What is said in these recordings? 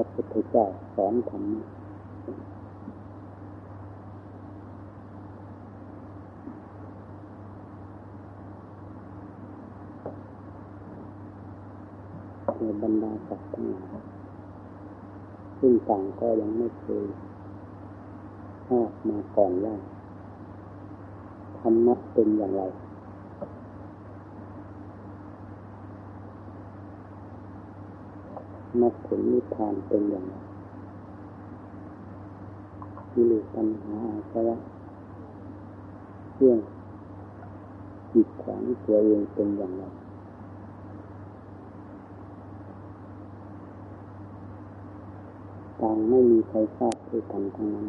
ระพุทธเจ้าสอนธรรมะในบรรดาสัตว์ทั้งหลายซึ่งต่างก็ยังไม่เคยทราบมาก่อนว่าธรรมะเป็นอย่างไร มรรคผลนิพพานเป็นอย่างไรกิเลสปัญหาอาสวะเครื่องจิตขวางตัวเองเป็นอย่างไรต่างไม่มีใครทราบด้วยกันทั้งนั้น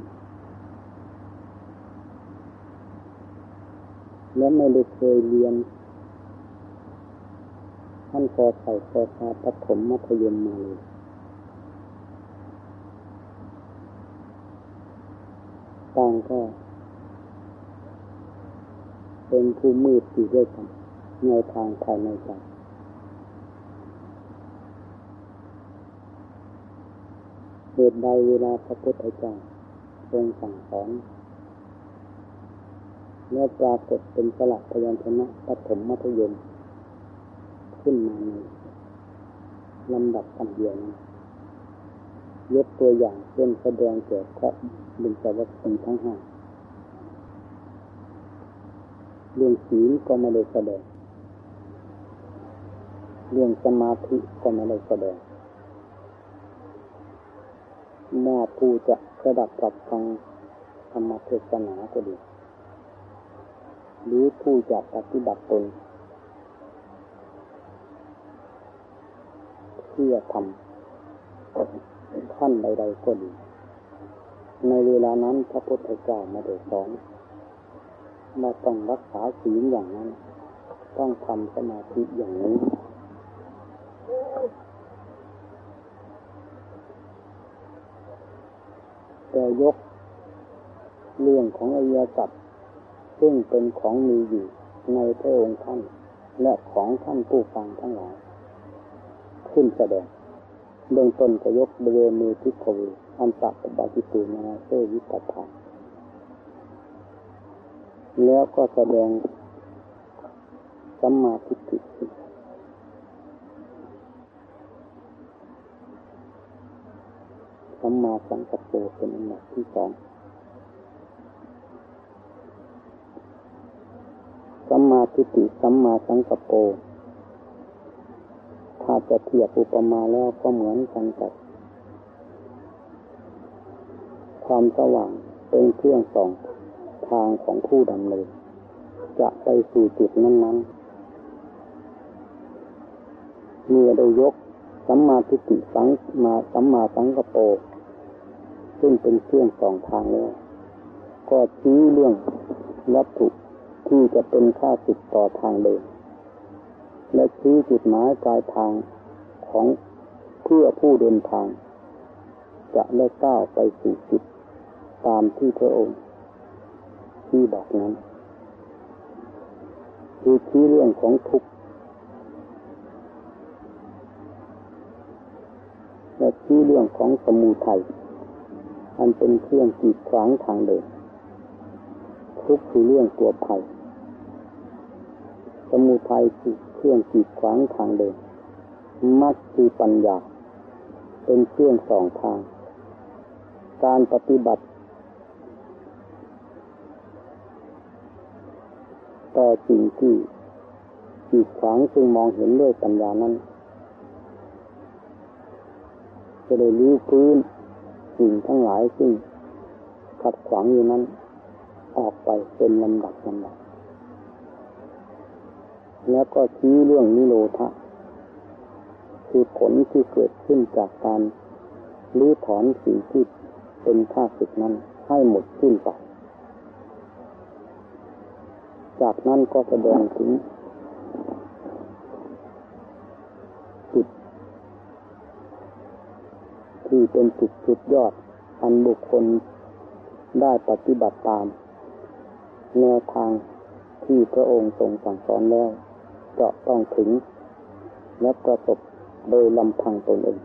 และไม่ได้เคยเรียน ท่านพอใส่พอชาปฐมมัธยมมาเลยต่างก็ เป็นผู้มืดอยู่ด้วยกันในทางภายในใจเหตุใดเวลาพระพุทธเจ้าทรงสั่งสอนเมื่อปรากฏเป็นสลักพยัญชนะปฐมมัธยม ขึ้นมาในลำดับอันเดียวนั้นยกตัวอย่างเช่นแสดงเกี่ยวกับบุญจวัตรทั้งห้าเรื่องศีลก็ไม่ได้แสดง เรื่องสมาธิก็ไม่ได้แสดงแม่ผู้จะกระดับปรับฟังธรรมเทศนาก็ดี หรือผู้จะปฏิบัติตน เพื่อทำขั้นใด ๆ ก็ดี ในเวลานั้นพระพุทธเจ้ามาได้สอนมาต้องรักษาศีลอย่างนั้น ต้องทำสมาธิอย่างนี้ แต่ยกเรื่องของอริยสัจซึ่งเป็นของมีอยู่ในพระองค์ท่าน และของท่านผู้ฟังทั้งหลาย ขึ้นแสดง เบื้องต้นก็ยกบริเวณมือทิศวีอันตับาติตูนาเซวิปัฏฐานแล้วก็แสดงสัมมาทิฏฐิสัมมาสังกัปโปเป็นอันดับที่สองสัมมาทิฏฐิสัมมาสังกัปโป ถ้าจะเทียบอุปมาแล้วก็เหมือนกันกับ ความสว่างเป็นเครื่องส่องทางของผู้ดำเนินจะไปสู่จุดนั้นๆเมื่อได้ยกสัมมาทิฏฐิสังมาสัมมาสังกโปซึ่งเป็นเครื่องส่องทางแล้ว ก็ชี้เรื่องวัตถุที่จะเป็นค่าสิทต่อทางเดิน และชี้จุดหมายปลายทางของเพื่อผู้เดินทาง จะได้ก้าวไปสู่จุดตามที่พระองค์ที่บอกนั้นคือชี้เรื่องของทุกข์และชี้เรื่องของสมุทัยอันเป็นเครื่องกีดขวางทางเดินทุกข์คือเรื่องตัวภัยสมุทัยคือ เครื่องกีดขวางทางเดินมักคือปัญญา เป็นเครื่องสองทาง การปฏิบัติ ต่อสิ่งที่กีดขวางซึ่งมองเห็นด้วยปัญญานั้น จะได้รู้พื้นสิ่งทั้งหลายซึ่งขัดขวางอยู่นั้น ออกไปเป็นลำดับลำดับ แล้วก็ชี้เรื่องนิโรธะคือผลที่เกิดขึ้นจากการรื้อถอนสิ่งที่เป็นข้าศึกนั้นให้หมดสิ้นไป จากนั้นก็แสดงถึงจุดที่เป็นจุดจุดยอด อันบุคคลได้ปฏิบัติตาม แนวทางที่พระองค์ทรงสั่งสอนแล้ว จะต้องถึง และประสบโดยลำพังตนเอง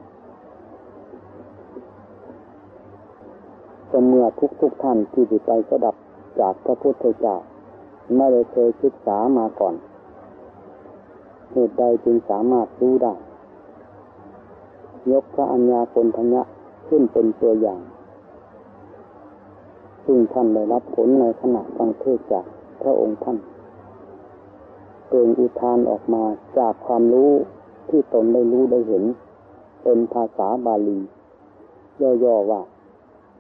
มื่อทุกทุกท่านที่จิตใจสดับจากพระพุทธเจ้าไม่ได้เคยศึกษามาก่อน เหตุใดจึงสามารถรู้ได้ ยกพระอัญญาคนทัญะขึ้นเป็นตัวอย่าง ซึ่งท่านได้รับผลในขณะฟังเทศจากพระองค์ท่าน เปล่งอุทานออกมาจากความรู้ที่ตนได้รู้ได้เห็น เป็นภาษาบาลี ย่อๆว่า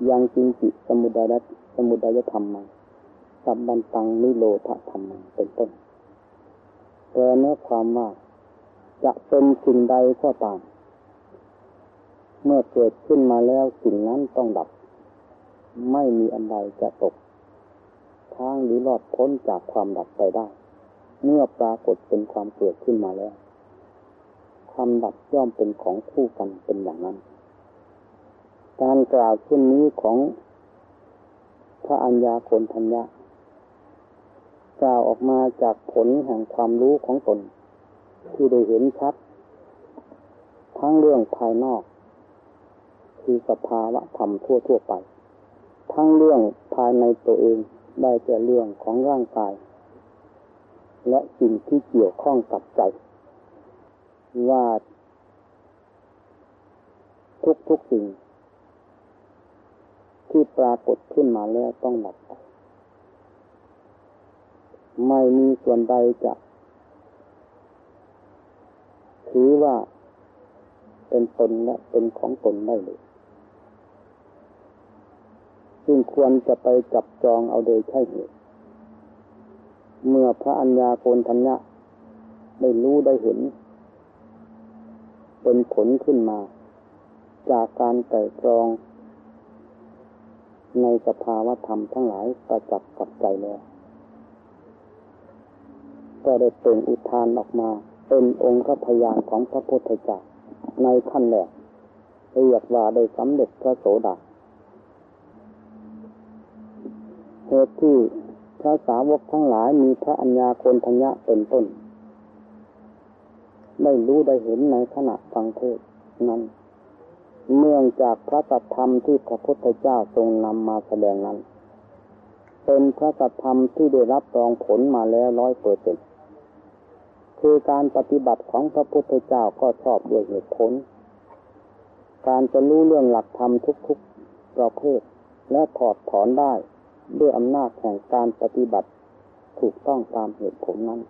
ยังจิงจิสมุดายสมุดายธรรมมาสับบันตังนิโรธธรรมมาเป็นต้นแปลเนื้อความว่าจะเป็นสิ่งใดก็ตาม เมื่อเกิดขึ้นมาแล้วสิ่งนั้นต้องดับ ไม่มีอันใดจะตก ทางหรือรอดพ้นจากความดับไปได้ เมื่อปรากฏเป็นความเกิดขึ้นมาแล้ว ความดับย่อมเป็นของคู่กันเป็นอย่างนั้น การกล่าวเช่นนี้ของพระอัญญาโกนทัญญากล่าวออกมาจากผลแห่งความรู้ของตน ที่ได้เห็นชัด ทั้งเรื่องภายนอก คือสภาวะธรรมทั่วทั่วไป ทั้งเรื่องภายในตัวเองได้แก่เรื่องของร่างกาย และสิ่งที่เกี่ยวข้องกับใจ ว่า ทุกทุกสิ่ง ที่ปรากฏขึ้นมาแล้วต้องหลับไปไม่มีส่วนใดจะ ถือว่าเป็นตนและเป็นของตนได้เลยซึ่งควรจะไปจับจองเอาโดยใช่เหตุ เมื่อพระอัญญาโกนทัญญะได้รู้ได้เห็น เป็นผลขึ้นมา จากการไต่ตรอง ในสภาวธรรมทั้งหลายประจักษ์กับใจแล้วก็ได้เป็นอุทานออกมา เป็นองค์พยานของพระพุทธเจ้าในขั้นแรกเรียกว่าได้สำเร็จพระโสดาเหตุที่ พระสาวกทั้งหลายมีพระอัญญาโคนทัญญะเป็นต้น ได้รู้ได้เห็นในขณะฟังเทศนั้น เนื่องจากพระตัธรรมที่พระพุทธเจ้าทรงนำมาแสดงนั้น เป็นพระตัธรรมที่ได้รับรองผลมาแล้วร้อยเปอร์เซ็นต์คือการปฏิบัติของพระพุทธเจ้าก็ชอบด้วยเหตุผล การจะรู้เรื่องหลักธรรมทุกๆประเภทและถอดถอนได้ ด้วยอำนาจแห่งการปฏิบัติถูกต้องตามเหตุผลนั้น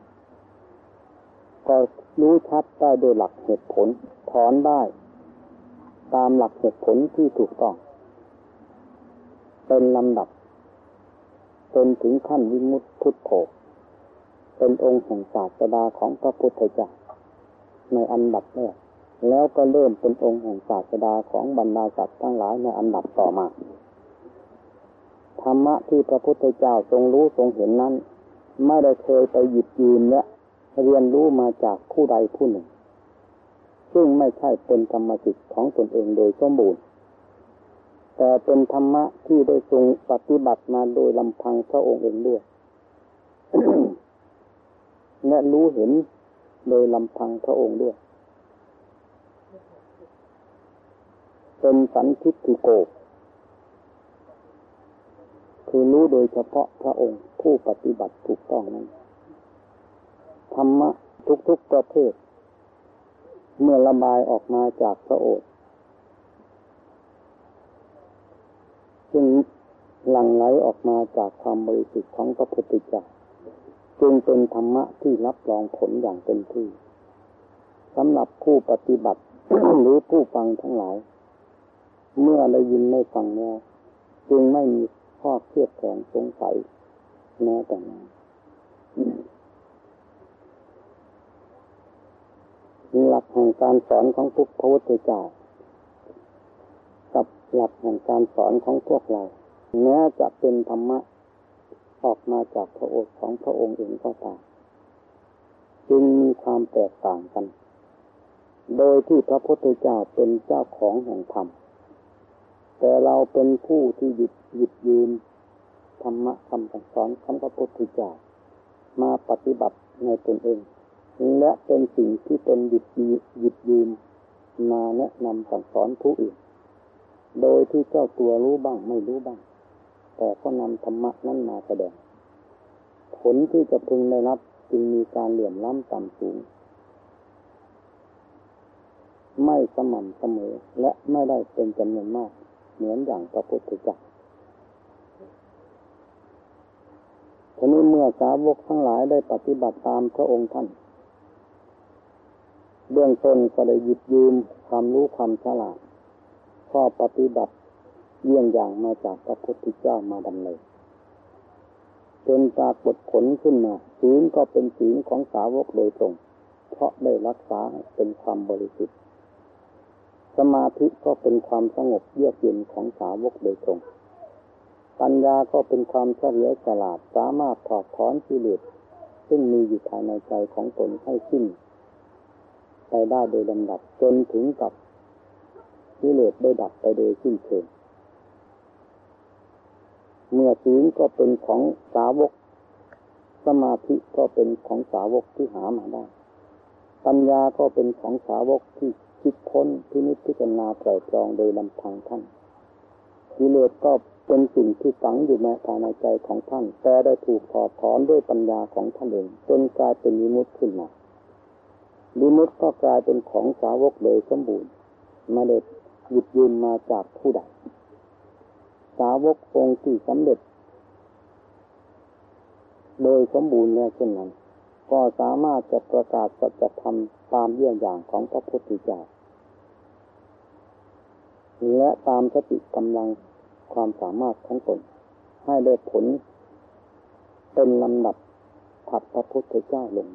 ก็รู้ชัดได้โดยหลักเหตุผลถอนได้ ตามหลักเหตุผลที่ถูกต้อง เป็นลำดับจนถึงขั้นวิมุตติพุทโธเป็นองค์แห่งศาสดาของพระพุทธเจ้าในอันดับแรกแล้วก็เริ่มเป็นองค์แห่งศาสดาของบรรดาสัตว์ทั้งหลายในอันดับต่อมา ธรรมะที่พระพุทธเจ้าทรงรู้ทรงเห็นนั้น ไม่ได้เคยไปหยิบยืมและเรียนรู้มาจากผู้ใดผู้หนึ่ง ซึ่งไม่ใช่เป็นธรรมสิทธิ์ของตนเองโดยสมบูรณ์ แต่เป็นธรรมะที่ได้ทรงปฏิบัติมาโดยลำพังพระองค์เองด้วยและรู้เห็นโดยลำพังพระองค์ด้วย เป็นสันทิฏฐิโก คือรู้โดยเฉพาะพระองค์ผู้ปฏิบัติถูกต้องนั้น ธรรมะทุกๆประเภท เมื่อระบายออกมาจากพระโอษฐ์ซึ่งหลั่งไหลออกมาจากความบริสุทธิ์ของพระพุทธเจ้าจึงเป็นธรรมะที่รับรองผลอย่างเต็มที่สำหรับผู้ปฏิบัติหรือผู้ฟังทั้งหลาย เมื่อได้ยินได้ฟังแล้วจึงไม่มี ข้อเครียดแข็งสงสัยแม้แต่นั้นหลักแห่งการสอนของทุกพระพุทธเจ้ากับหลักแห่งการสอนของพวกเราแม้จะเป็นธรรมะออกมาจากพระโอษฐ์ของพระองค์เองก็ตามจึงมีความแตกต่างกัน โดยที่พระพุทธเจ้าเป็นเจ้าของแห่งธรรม แต่เราเป็นผู้ที่หยุดหยุดยืนธรรมะคำสั่งสอนของพระพุทธเจ้ามาปฏิบัติในตนเอง และเป็นสิ่งที่ตนหยุดหยุดยืนมาแนะนำสั่งสอนผู้อื่น โดยที่เจ้าตัวรู้บ้างไม่รู้บ้าง แต่ก็นำธรรมะนั้นมาแสดง ผลที่จะพึงได้รับจึงมีการเหลื่อมล้ำต่ำสูง ไม่สม่ำเสมอและไม่ได้เป็นจำนวนมาก เหมือนอย่างพระพุทธเจ้าทีนี้เมื่อสาวกทั้งหลายได้ปฏิบัติตามพระองค์ท่าน เบื้องต้นก็ได้หยิบยืมความรู้ความฉลาดข้อปฏิบัติเยี่ยงอย่างมาจากพระพุทธเจ้ามาดำเนินจนปรากฏผลขึ้นมาศีลก็เป็นศีลของสาวกโดยตรง เพราะได้รักษาเป็นความบริสุทธิ์ สมาธิก็เป็นความสงบเยือกเย็นของสาวกโดยตรง ปัญญาก็เป็นความเฉลียวฉลาดสามารถถอดถอนกิเลสซึ่งมีอยู่ภายในใจของตนให้สิ้นไปได้โดยลำดับจนถึงกับกิเลสได้ดับไปโดยสิ้นเชิงเมื่อศีลก็เป็นของสาวก สมาธิก็เป็นของสาวกที่หามาได้ ปัญญาก็เป็นของสาวกที่ คิดค้นพินิจพิจารณาไตรตรองโดยลำพังท่านกิเลสก็เป็นสิ่งที่ฝังอยู่ในภายในใจของท่าน แต่ได้ถูกถอดถอนด้วยปัญญาของท่านเองจนกลายเป็นมิมุตขึ้นมามิมุตก็กลายเป็นของสาวกโดยสมบูรณ์มาเด็ดหยิบยืมมาจากผู้ใดสาวกองค์ที่สำเร็จ โดยสมบูรณ์แล้วเช่นนั้น ก็สามารถจะประกาศสัจธรรมตามเยี่ยงอย่างของพระพุทธเจ้าและตามสติกำลังความสามารถของตนให้ได้ผล เป็นลำดับถัดพระพุทธเจ้าลง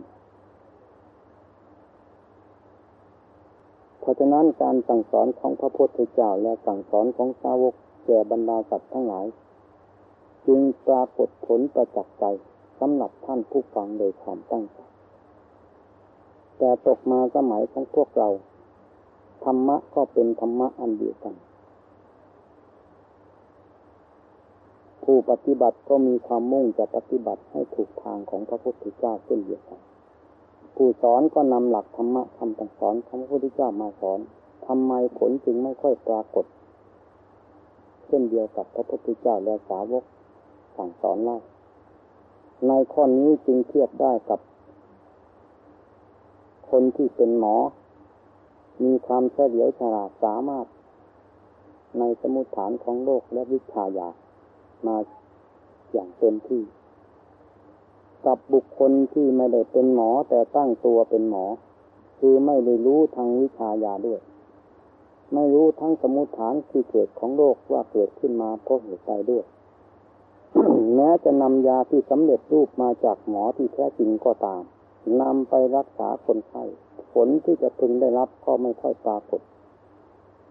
เพราะฉะนั้นการสั่งสอนของพระพุทธเจ้าและสั่งสอนของสาวกแก่บรรดาสัตว์ทั้งหลาย จึงปรากฏผลประจักษ์ใจ สำหรับท่านผู้ฟังโดยความตั้งใจแต่ตกมาสมัยของพวกเรา ธรรมะก็เป็นธรรมะอันเดียวกัน ผู้ปฏิบัติก็มีความมุ่งจะปฏิบัติให้ถูกทางของพระพุทธเจ้าเช่นเดียวกัน ผู้สอนก็นำหลักธรรมะคำตังสอนของพระพุทธเจ้ามาสอนทำไมผลจึงไม่ค่อยปรากฏ เช่นเดียวกับพระพุทธเจ้าและสาวกสั่งสอนเล่า ในข้อนี้จึงเทียบได้กับ คนที่เป็นหมอ มีความเฉลียวฉลาดสามารถ ในสมุทฐานของโลกและวิชายามาอย่างเต็มที่ กับบุคคลที่ไม่ได้เป็นหมอแต่ตั้งตัวเป็นหมอ คือไม่ได้รู้ทางวิชายาด้วย ไม่รู้ทั้งสมุทฐานที่เกิดของโรคว่าเกิดขึ้นมาเพราะเหตุใดด้วย แม้จะนำยาที่สำเร็จรูปมาจากหมอที่แท้จริงก็ตามนำไปรักษาคนไข้ผลที่จะพึงได้รับก็ไม่ค่อยปรากฏ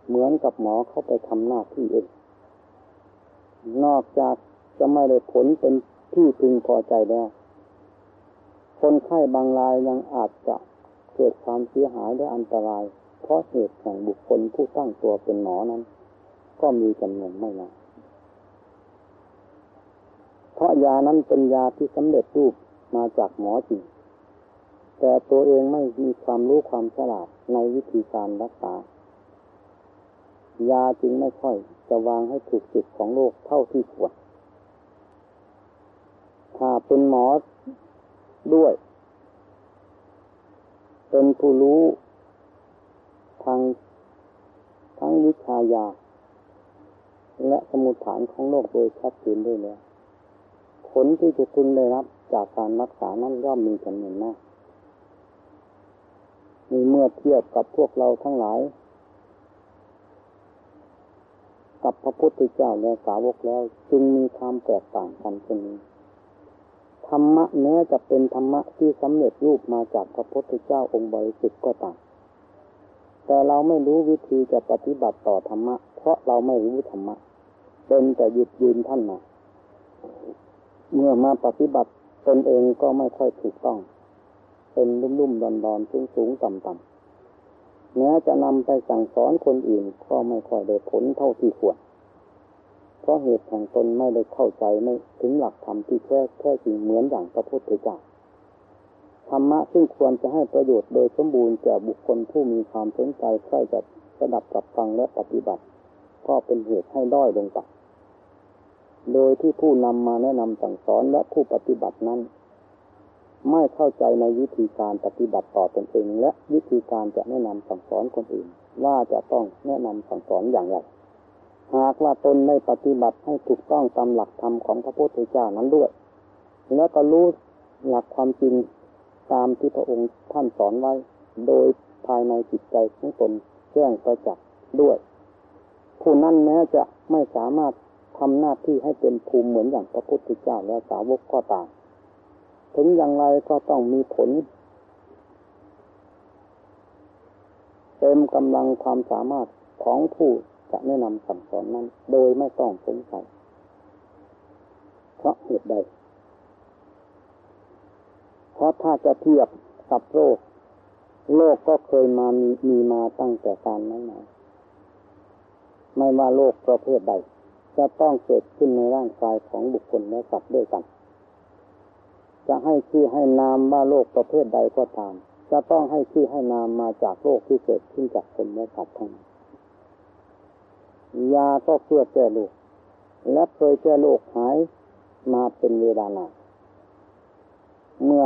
เหมือนกับหมอเข้าไปทำหน้าที่เองนอกจากจะไม่ได้ผลเป็นที่พึงพอใจแล้ว คนไข้บางรายยังอาจจะเกิดความเสียหายและอันตราย เพราะเหตุแห่งบุคคลผู้ตั้งตัวเป็นหมอนั้น ก็มีจำนวนไม่น้อย เพราะยานั้นเป็นยาที่สำเร็จรูปมาจากหมอจริง แต่ตัวเองไม่มีความรู้ความฉลาดในวิธีการรักษา ยาจึงไม่ค่อยจะวางให้ถูกจุดของโรคเท่าที่ควร ถ้าเป็นหมอด้วย เป็นผู้รู้ทางทั้งวิชายา และสมุทฐานของโลกโดยชัดเจนด้วยแล้ว ผลที่จะพึงได้รับจากการรักษานั้นย่อมมีจำนวนมากมีเมื่อเทียบกับพวกเราทั้งหลาย กับพระพุทธเจ้าและสาวกแล้ว จึงมีความแตกต่างกันเช่นนี้ธรรมะแม้จะเป็นธรรมะที่สำเร็จรูปมาจากพระพุทธเจ้าองค์บริสุทธิ์ก็ตามแต่เราไม่รู้วิธีจะปฏิบัติต่อธรรมะ เพราะเราไม่รู้ธรรมะเป็นแต่หยุดยืนท่านมา เมื่อมาปฏิบัติตนเองก็ไม่ค่อยถูกต้อง เป็นลุ่มๆดอนๆสูงๆต่ำๆแม้จะนำไปสั่งสอนคนอื่นก็ไม่ค่อยได้ผลเท่าที่ควรเพราะเหตุแห่งตนไม่ได้เข้าใจไม่ถึงหลักธรรมที่แท้แท้จริงเหมือนอย่างพระพุทธเจ้าธรรมะซึ่งควรจะให้ประโยชน์โดยสมบูรณ์แก่บุคคลผู้มีความสนใจใคร่จะสดับกับฟังและปฏิบัติ ก็เป็นเหตุให้ด้อยลงไป โดยที่ผู้นำมาแนะนำสั่งสอนและผู้ปฏิบัตินั้น ไม่เข้าใจในวิธีการปฏิบัติต่อตนเองและวิธีการจะแนะนำสั่งสอนคนอื่น ว่าจะต้องแนะนำสั่งสอนอย่างไรหากว่าตนได้ปฏิบัติให้ถูกต้องตามหลักธรรมของพระพุทธเจ้านั้นด้วย และก็รู้หลักความจริงตามที่พระองค์ท่านสอนไว้ โดยภายในจิตใจของตนแจ้งประจักษ์ด้วย ผู้นั้นแม้จะไม่สามารถ ทำหน้าที่ให้เป็นภูมิเหมือนอย่างพระพุทธเจ้าและสาวกก็ตามถึงอย่างไรก็ต้องมีผล เต็มกำลังความสามารถของผู้จะแนะนำสั่งสอนนั้น โดยไม่ต้องสงสัยเพราะเหตุใดเพราะถ้าจะเทียบกับโรคโลกก็เคยมามีมีมาตั้งแต่การนั้นมาไม่ว่าโรคประเภทใด จะต้องเกิดขึ้นในร่างกายของบุคคลและสัตว์ด้วยกัน จะให้ชื่อให้นามว่าโรคประเภทใดก็ตาม จะต้องให้ชื่อให้นามมาจากโรคที่เกิดขึ้นจากคนและสัตว์ทั้งนั้นยาก็เพื่อแก้โรคและเคยแก้โรคหายมาเป็นเวลานานเมื่อ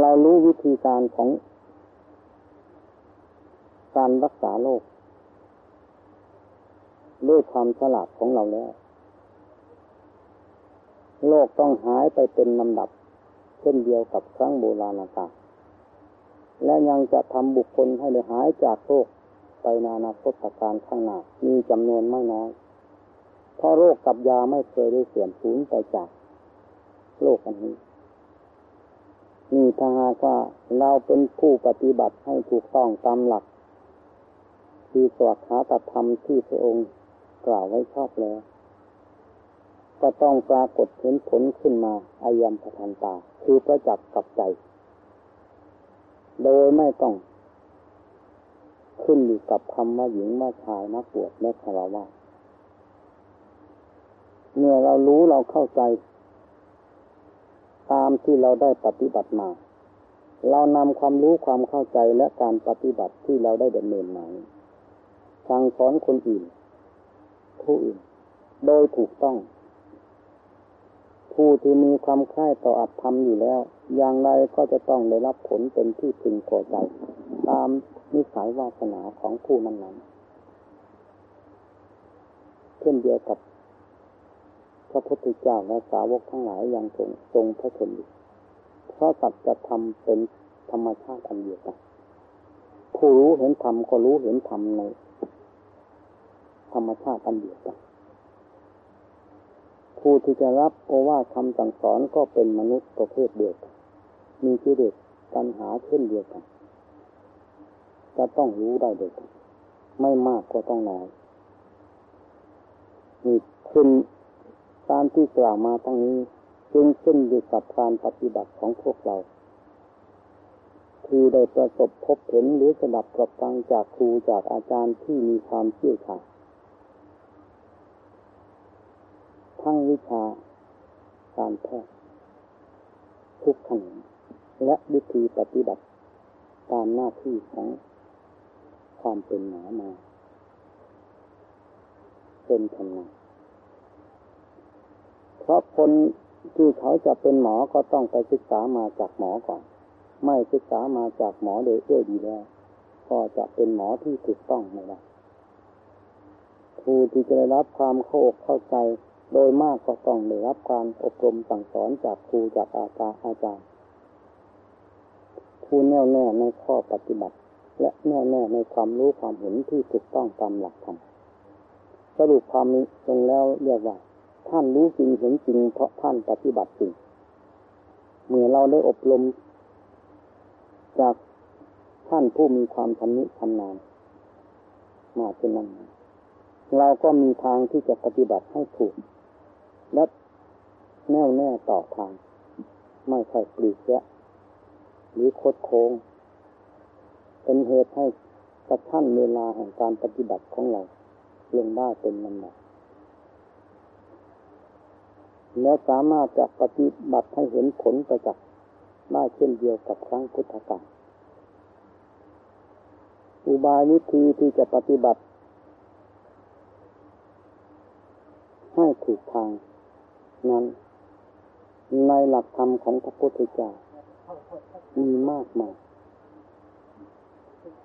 เรารู้วิธีการของการรักษาโรค ด้วยความฉลาดของเราแล้วโรคต้องหายไปเป็นลำดับ เช่นเดียวกับครั้งโบราณกาลและยังจะทำบุคคลให้ได้หายจากโรคไปนานาคตการข้างหน้ามีจำนวนไม่น้อย เพราะโรคกับยาไม่เคยได้เสื่อมสูญไปจากโลกอันนี้นี่ถ้าหากว่าเราเป็นผู้ปฏิบัติให้ถูกต้องตามหลัก คือสวดคาตธรรมที่พระองค์ กล่าวไว้ชอบแล้ว ก็ต้องปรากฏเห็นผลขึ้นมาอายัมพทันตา คือประจักษ์กับใจ โดยไม่ต้อง ขึ้นอยู่กับคำว่าหญิงว่าชายนักบวชและคารวะเมื่อเรารู้เราเข้าใจ ตามที่เราได้ปฏิบัติมา เรานำความรู้ความเข้าใจและการปฏิบัติที่เราได้ดำเนินมาสั่งสอนคนอื่น ผู้อื่น โดยถูกต้อง ผู้ที่มีความคล้ายต่ออัตธรรมอยู่แล้ว อย่างไรก็จะต้องได้รับผลเป็นที่พึงพอใจ ตามนิสัยวาสนาของผู้นั้นๆเช่นเดียวกับพระพุทธเจ้าและสาวกทั้งหลายอย่างทรงทรงพระชนอยู่เพราะสัจธรรมเป็นธรรมชาติอันเดียวกันผู้รู้เห็นธรรมก็รู้เห็นธรรมใน ธรรมชาติอันเดียวกันผู้ที่จะรับโอวาทคำสั่งสอนก็เป็นมนุษย์ประเภทเดียวกัน มีกิเลสตัณหาเช่นเดียวกัน จะต้องรู้ได้เดียวกัน ไม่มากก็ต้องน้อยนี่ขึ้นตามที่กล่าวมาทั้งนี้จึงขึ้นอยู่กับการปฏิบัติของพวกเรา คือได้ประสบพบเห็นหรือสดับกับฟังจากครูจากอาจารย์ที่มีความเชี่ยวชาญ ทั้งวิชาการแพทย์ทุกขนและวิธีปฏิบัติตามหน้าที่ของความเป็นหมอมาเป็นชำนาญเพราะคนที่เขาจะเป็นหมอก็ต้องไปศึกษามาจากหมอก่อน ไม่ศึกษามาจากหมอโดยเอื้อดีแล้วก็จะเป็นหมอที่ถูกต้องไม่ได้ครูที่จะได้รับความเข้าอกเข้าใจ โดยมากก็ต้องได้รับการอบรมสั่งสอนจากครูจากอาจารย์อาจารย์ผู้แน่วแน่ในข้อปฏิบัติ และแน่วแน่ในความรู้ความเห็นที่ถูกต้องตามหลักธรรมสรุปความนี้ลงแล้วเรียกว่า ท่านรู้จริงเห็นจริงเพราะท่านปฏิบัติจริงเมื่อเราได้อบรม จากท่านผู้มีความชำนิชำนาญมาเป็นนั้นเราก็มีทางที่จะปฏิบัติให้ถูก และแน่วแน่ต่อทาง ไม่ใช่ปลีกแยะหรือโคดโค้ง เป็นเหตุให้กระชั้นเวลาแห่งการปฏิบัติของเราลงได้เป็นลำดับและสามารถจะปฏิบัติให้เห็นผลประจักษ์ได้เช่นเดียวกับครั้งพุทธกาลอุบายวิธีที่จะปฏิบัติ ให้ถูกทาง นั้น ในหลักธรรมของพระพุทธเจ้ามีมากมาย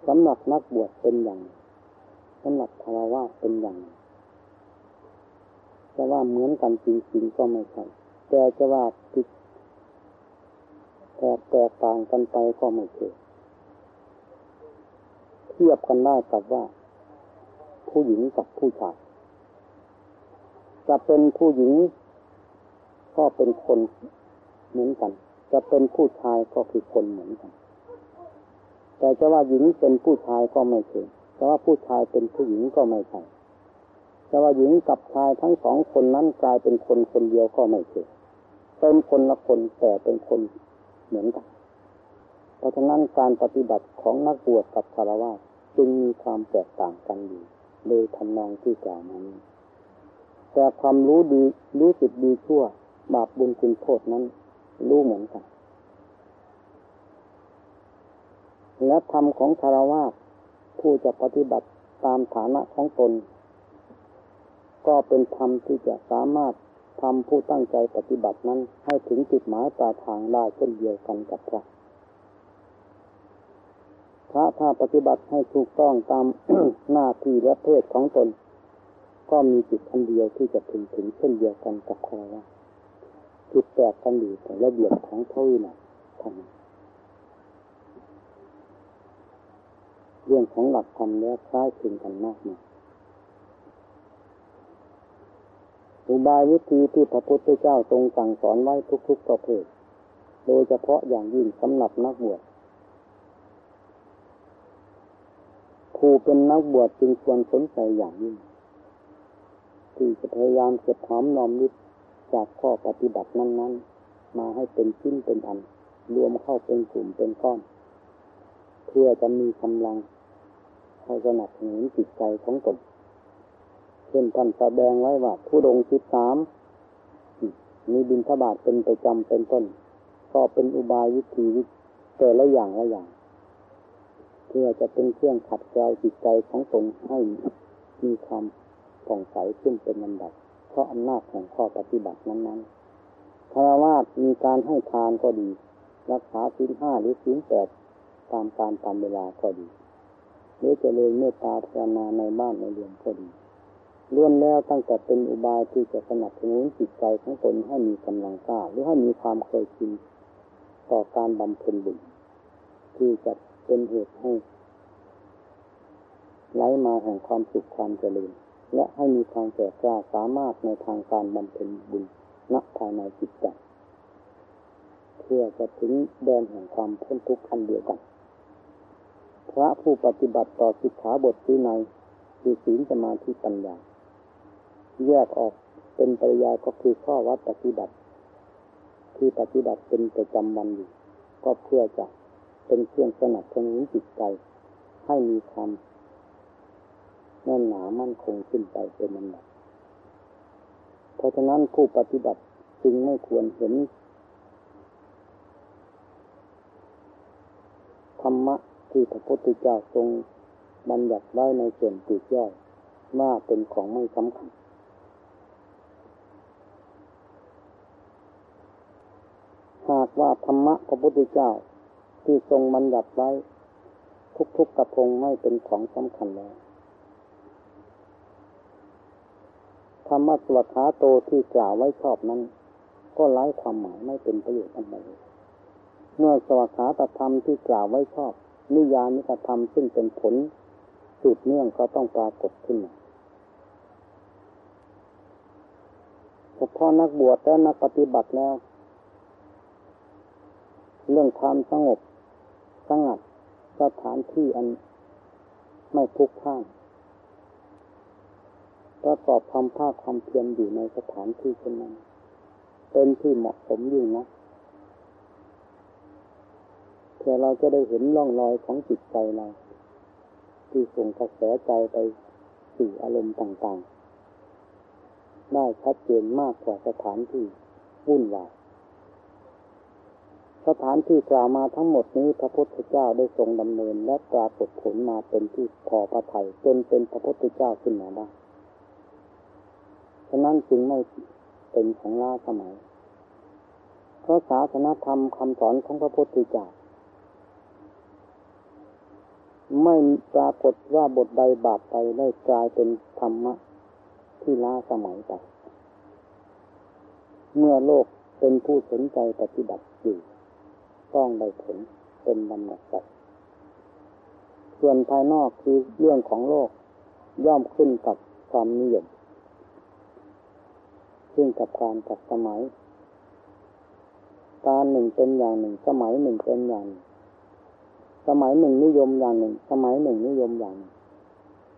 สำหรับนักบวชเป็นอย่างสำหรับคารวะเป็นอย่างจะว่าเหมือนกันจริงๆก็ไม่ใช่แต่จะว่าผิดแตกแตกต่างกันไปก็ไม่ใช่เทียบกันได้กับว่า ผู้หญิงกับผู้ชายจะเป็นผู้หญิง ก็เป็นคนเหมือนกัน จะเป็นผู้ชายก็คือคนเหมือนกัน แต่จะว่าหญิงเป็นผู้ชายก็ไม่ใช่แต่ว่าผู้ชายเป็นผู้หญิงก็ไม่ใช่แต่ว่าหญิงกับชายทั้งสองคนนั้นกลายเป็นคนคนเดียวก็ไม่ใช่เป็นคนละคนแต่เป็นคนเหมือนกัน เพราะฉะนั้นการปฏิบัติของนักบวชกับคารวะจึงมีความแตกต่างกันอยู่โดยทำนองที่กล่าวมานี้แต่ความรู้ดีรู้สึกดีชั่ว บาปบุญคุณโทษนั้นรู้เหมือนกัน และธรรมของคารวะผู้จะปฏิบัติตามฐานะของตน ก็เป็นธรรมที่จะสามารถทำผู้ตั้งใจปฏิบัตินั้นให้ถึงจุดหมายปลายทางได้เช่นเดียวกันกับพระพระถ้าปฏิบัติให้ถูกต้องตามหน้าที่และเพศของตน ก็มีจิตอันเดียวที่จะถึงถึงเช่นเดียวกันกับคารวะ จุดแตกกันอยู่แต่ระเบียบของเท่านั้นท่านั้นเรื่องของหลักธรรมแล้วคล้ายคลึงกันมากนะอุบายวิธีที่พระพุทธเจ้าทรงสั่งสอนไว้ทุกๆประเภท โดยเฉพาะอย่างยิ่งสำหรับนักบวชผู้เป็นนักบวชจึงควรสนใจอย่างยิ่งที่จะพยายามเก็บหอมนอมริบ จากข้อปฏิบัตินั้นๆ มาให้เป็นชิ้นเป็นอัน รวมเข้าเป็นกลุ่มเป็นก้อน เพื่อจะมีกำลังให้สนับสนุนจิตใจของตนเช่นท่านแสดงไว้ว่าผู้ดงสิบสามมีบินทบาทเป็นประจำเป็นต้น ก็เป็นอุบายวิธีแต่ละอย่างละอย่าง เพื่อจะเป็นเครื่องขัดเกลาจิตใจของตนให้มีความผ่องใสขึ้นเป็นลำดับ เพราะอำนาจของข้อปฏิบัตินั้นๆคารวะมีการให้ทานก็ดี รักษาศีลห้าหรือศีลแปดตามการตามเวลาก็ดีหรือจะเลยเมตตาภาวนาในบ้านในเรือนก็ดีล้วนแล้วตั้งแต่เป็นอุบายที่จะสนับสนุนจิตใจของตนให้มีกำลังกล้าหรือให้มีความเคยชินต่อการบำเพ็ญบุญที่จะเป็นเหตุให้ไหลมาแห่งความสุขความเจริญ และให้มีความแก่กล้าสามารถในทางการบำเพ็ญบุญณภายในจิตใจเพื่อจะถึงแดนแห่งความพ้นทุกข์อันเดียวกัน พระผู้ปฏิบัติต่อสิกขาบทที่ในคือศีลสมาธิปัญญา แยกออกเป็นปริยายก็คือข้อวัดปฏิบัติ ที่ปฏิบัติเป็นประจำวันอยู่ ก็เพื่อจะเป็นเครื่องสนับสนุนจิตใจ ให้มีความ แน่นหนามั่นคงขึ้นไปเป็นลำดับเพราะฉะนั้นผู้ปฏิบัติจึงไม่ควรเห็นธรรมะที่พระพุทธเจ้าทรงบัญญัติไว้ในส่วนปีกย่อยว่าเป็นของไม่สำคัญ หากว่าธรรมะพระพุทธเจ้าที่ทรงบัญญัติไว้ ทุกๆกระพงไม่เป็นของสำคัญแล้วธ รมะสวขาโตที่กล่าวไว้ชอบนั้น ก็ไร้ความหมายไม่เป็นประโยชน์อะไรเมื่อสวขาตธรรมที่กล่าวไว้ชอบ นิยานิกธรรมซึ่งเป็นผลสืบเนื่องก็ต้องปรากฏขึ้นมาเฉพาะนักบวชและนักปฏิบัติแล้ว เรื่องความสงบสงัดสถานที่อันไม่พุกพ่าน ประกอบความภาคความเพียรอยู่ในสถานที่เช่นนั้น เป็นที่เหมาะสมยิ่งนะเพื่อเราจะได้เห็นร่องรอยของจิตใจเราที่ส่งกระแสใจไปสู่อารมณ์ต่างๆ ได้ชัดเจนมากกว่าสถานที่วุ่นวายสถานที่กล่าวมาทั้งหมดนี้พระพุทธเจ้าได้ทรงดำเนินและปรากฏผลมาเป็นที่พอพระทัยจนเป็นพระพุทธเจ้าขึ้นมาได้ะนั้นจึงไม่เป็นของล้าสมัย เพราะศาสนธรรมคำสอนของพระพุทธเจ้าไม่ปรากฏว่าบทใดบาปไปได้กลายเป็นธรรมะที่ล้าสมัยไป เมื่อโลกเป็นผู้สนใจปฏิบัติอยู่ต้องได้ผลเป็นบรรณสัตส่วนภายนอกคือเรื่องของโลกย่อมขึ้นกับความนิยม ขึ้นกับการกับสมัย การหนึ่งเป็นอย่างหนึ่ง สมัยหนึ่งเป็นอย่างหนึ่งสมัยหนึ่งนิยมอย่างหนึ่ง สมัยหนึ่งนิยมอย่างหนึ่ง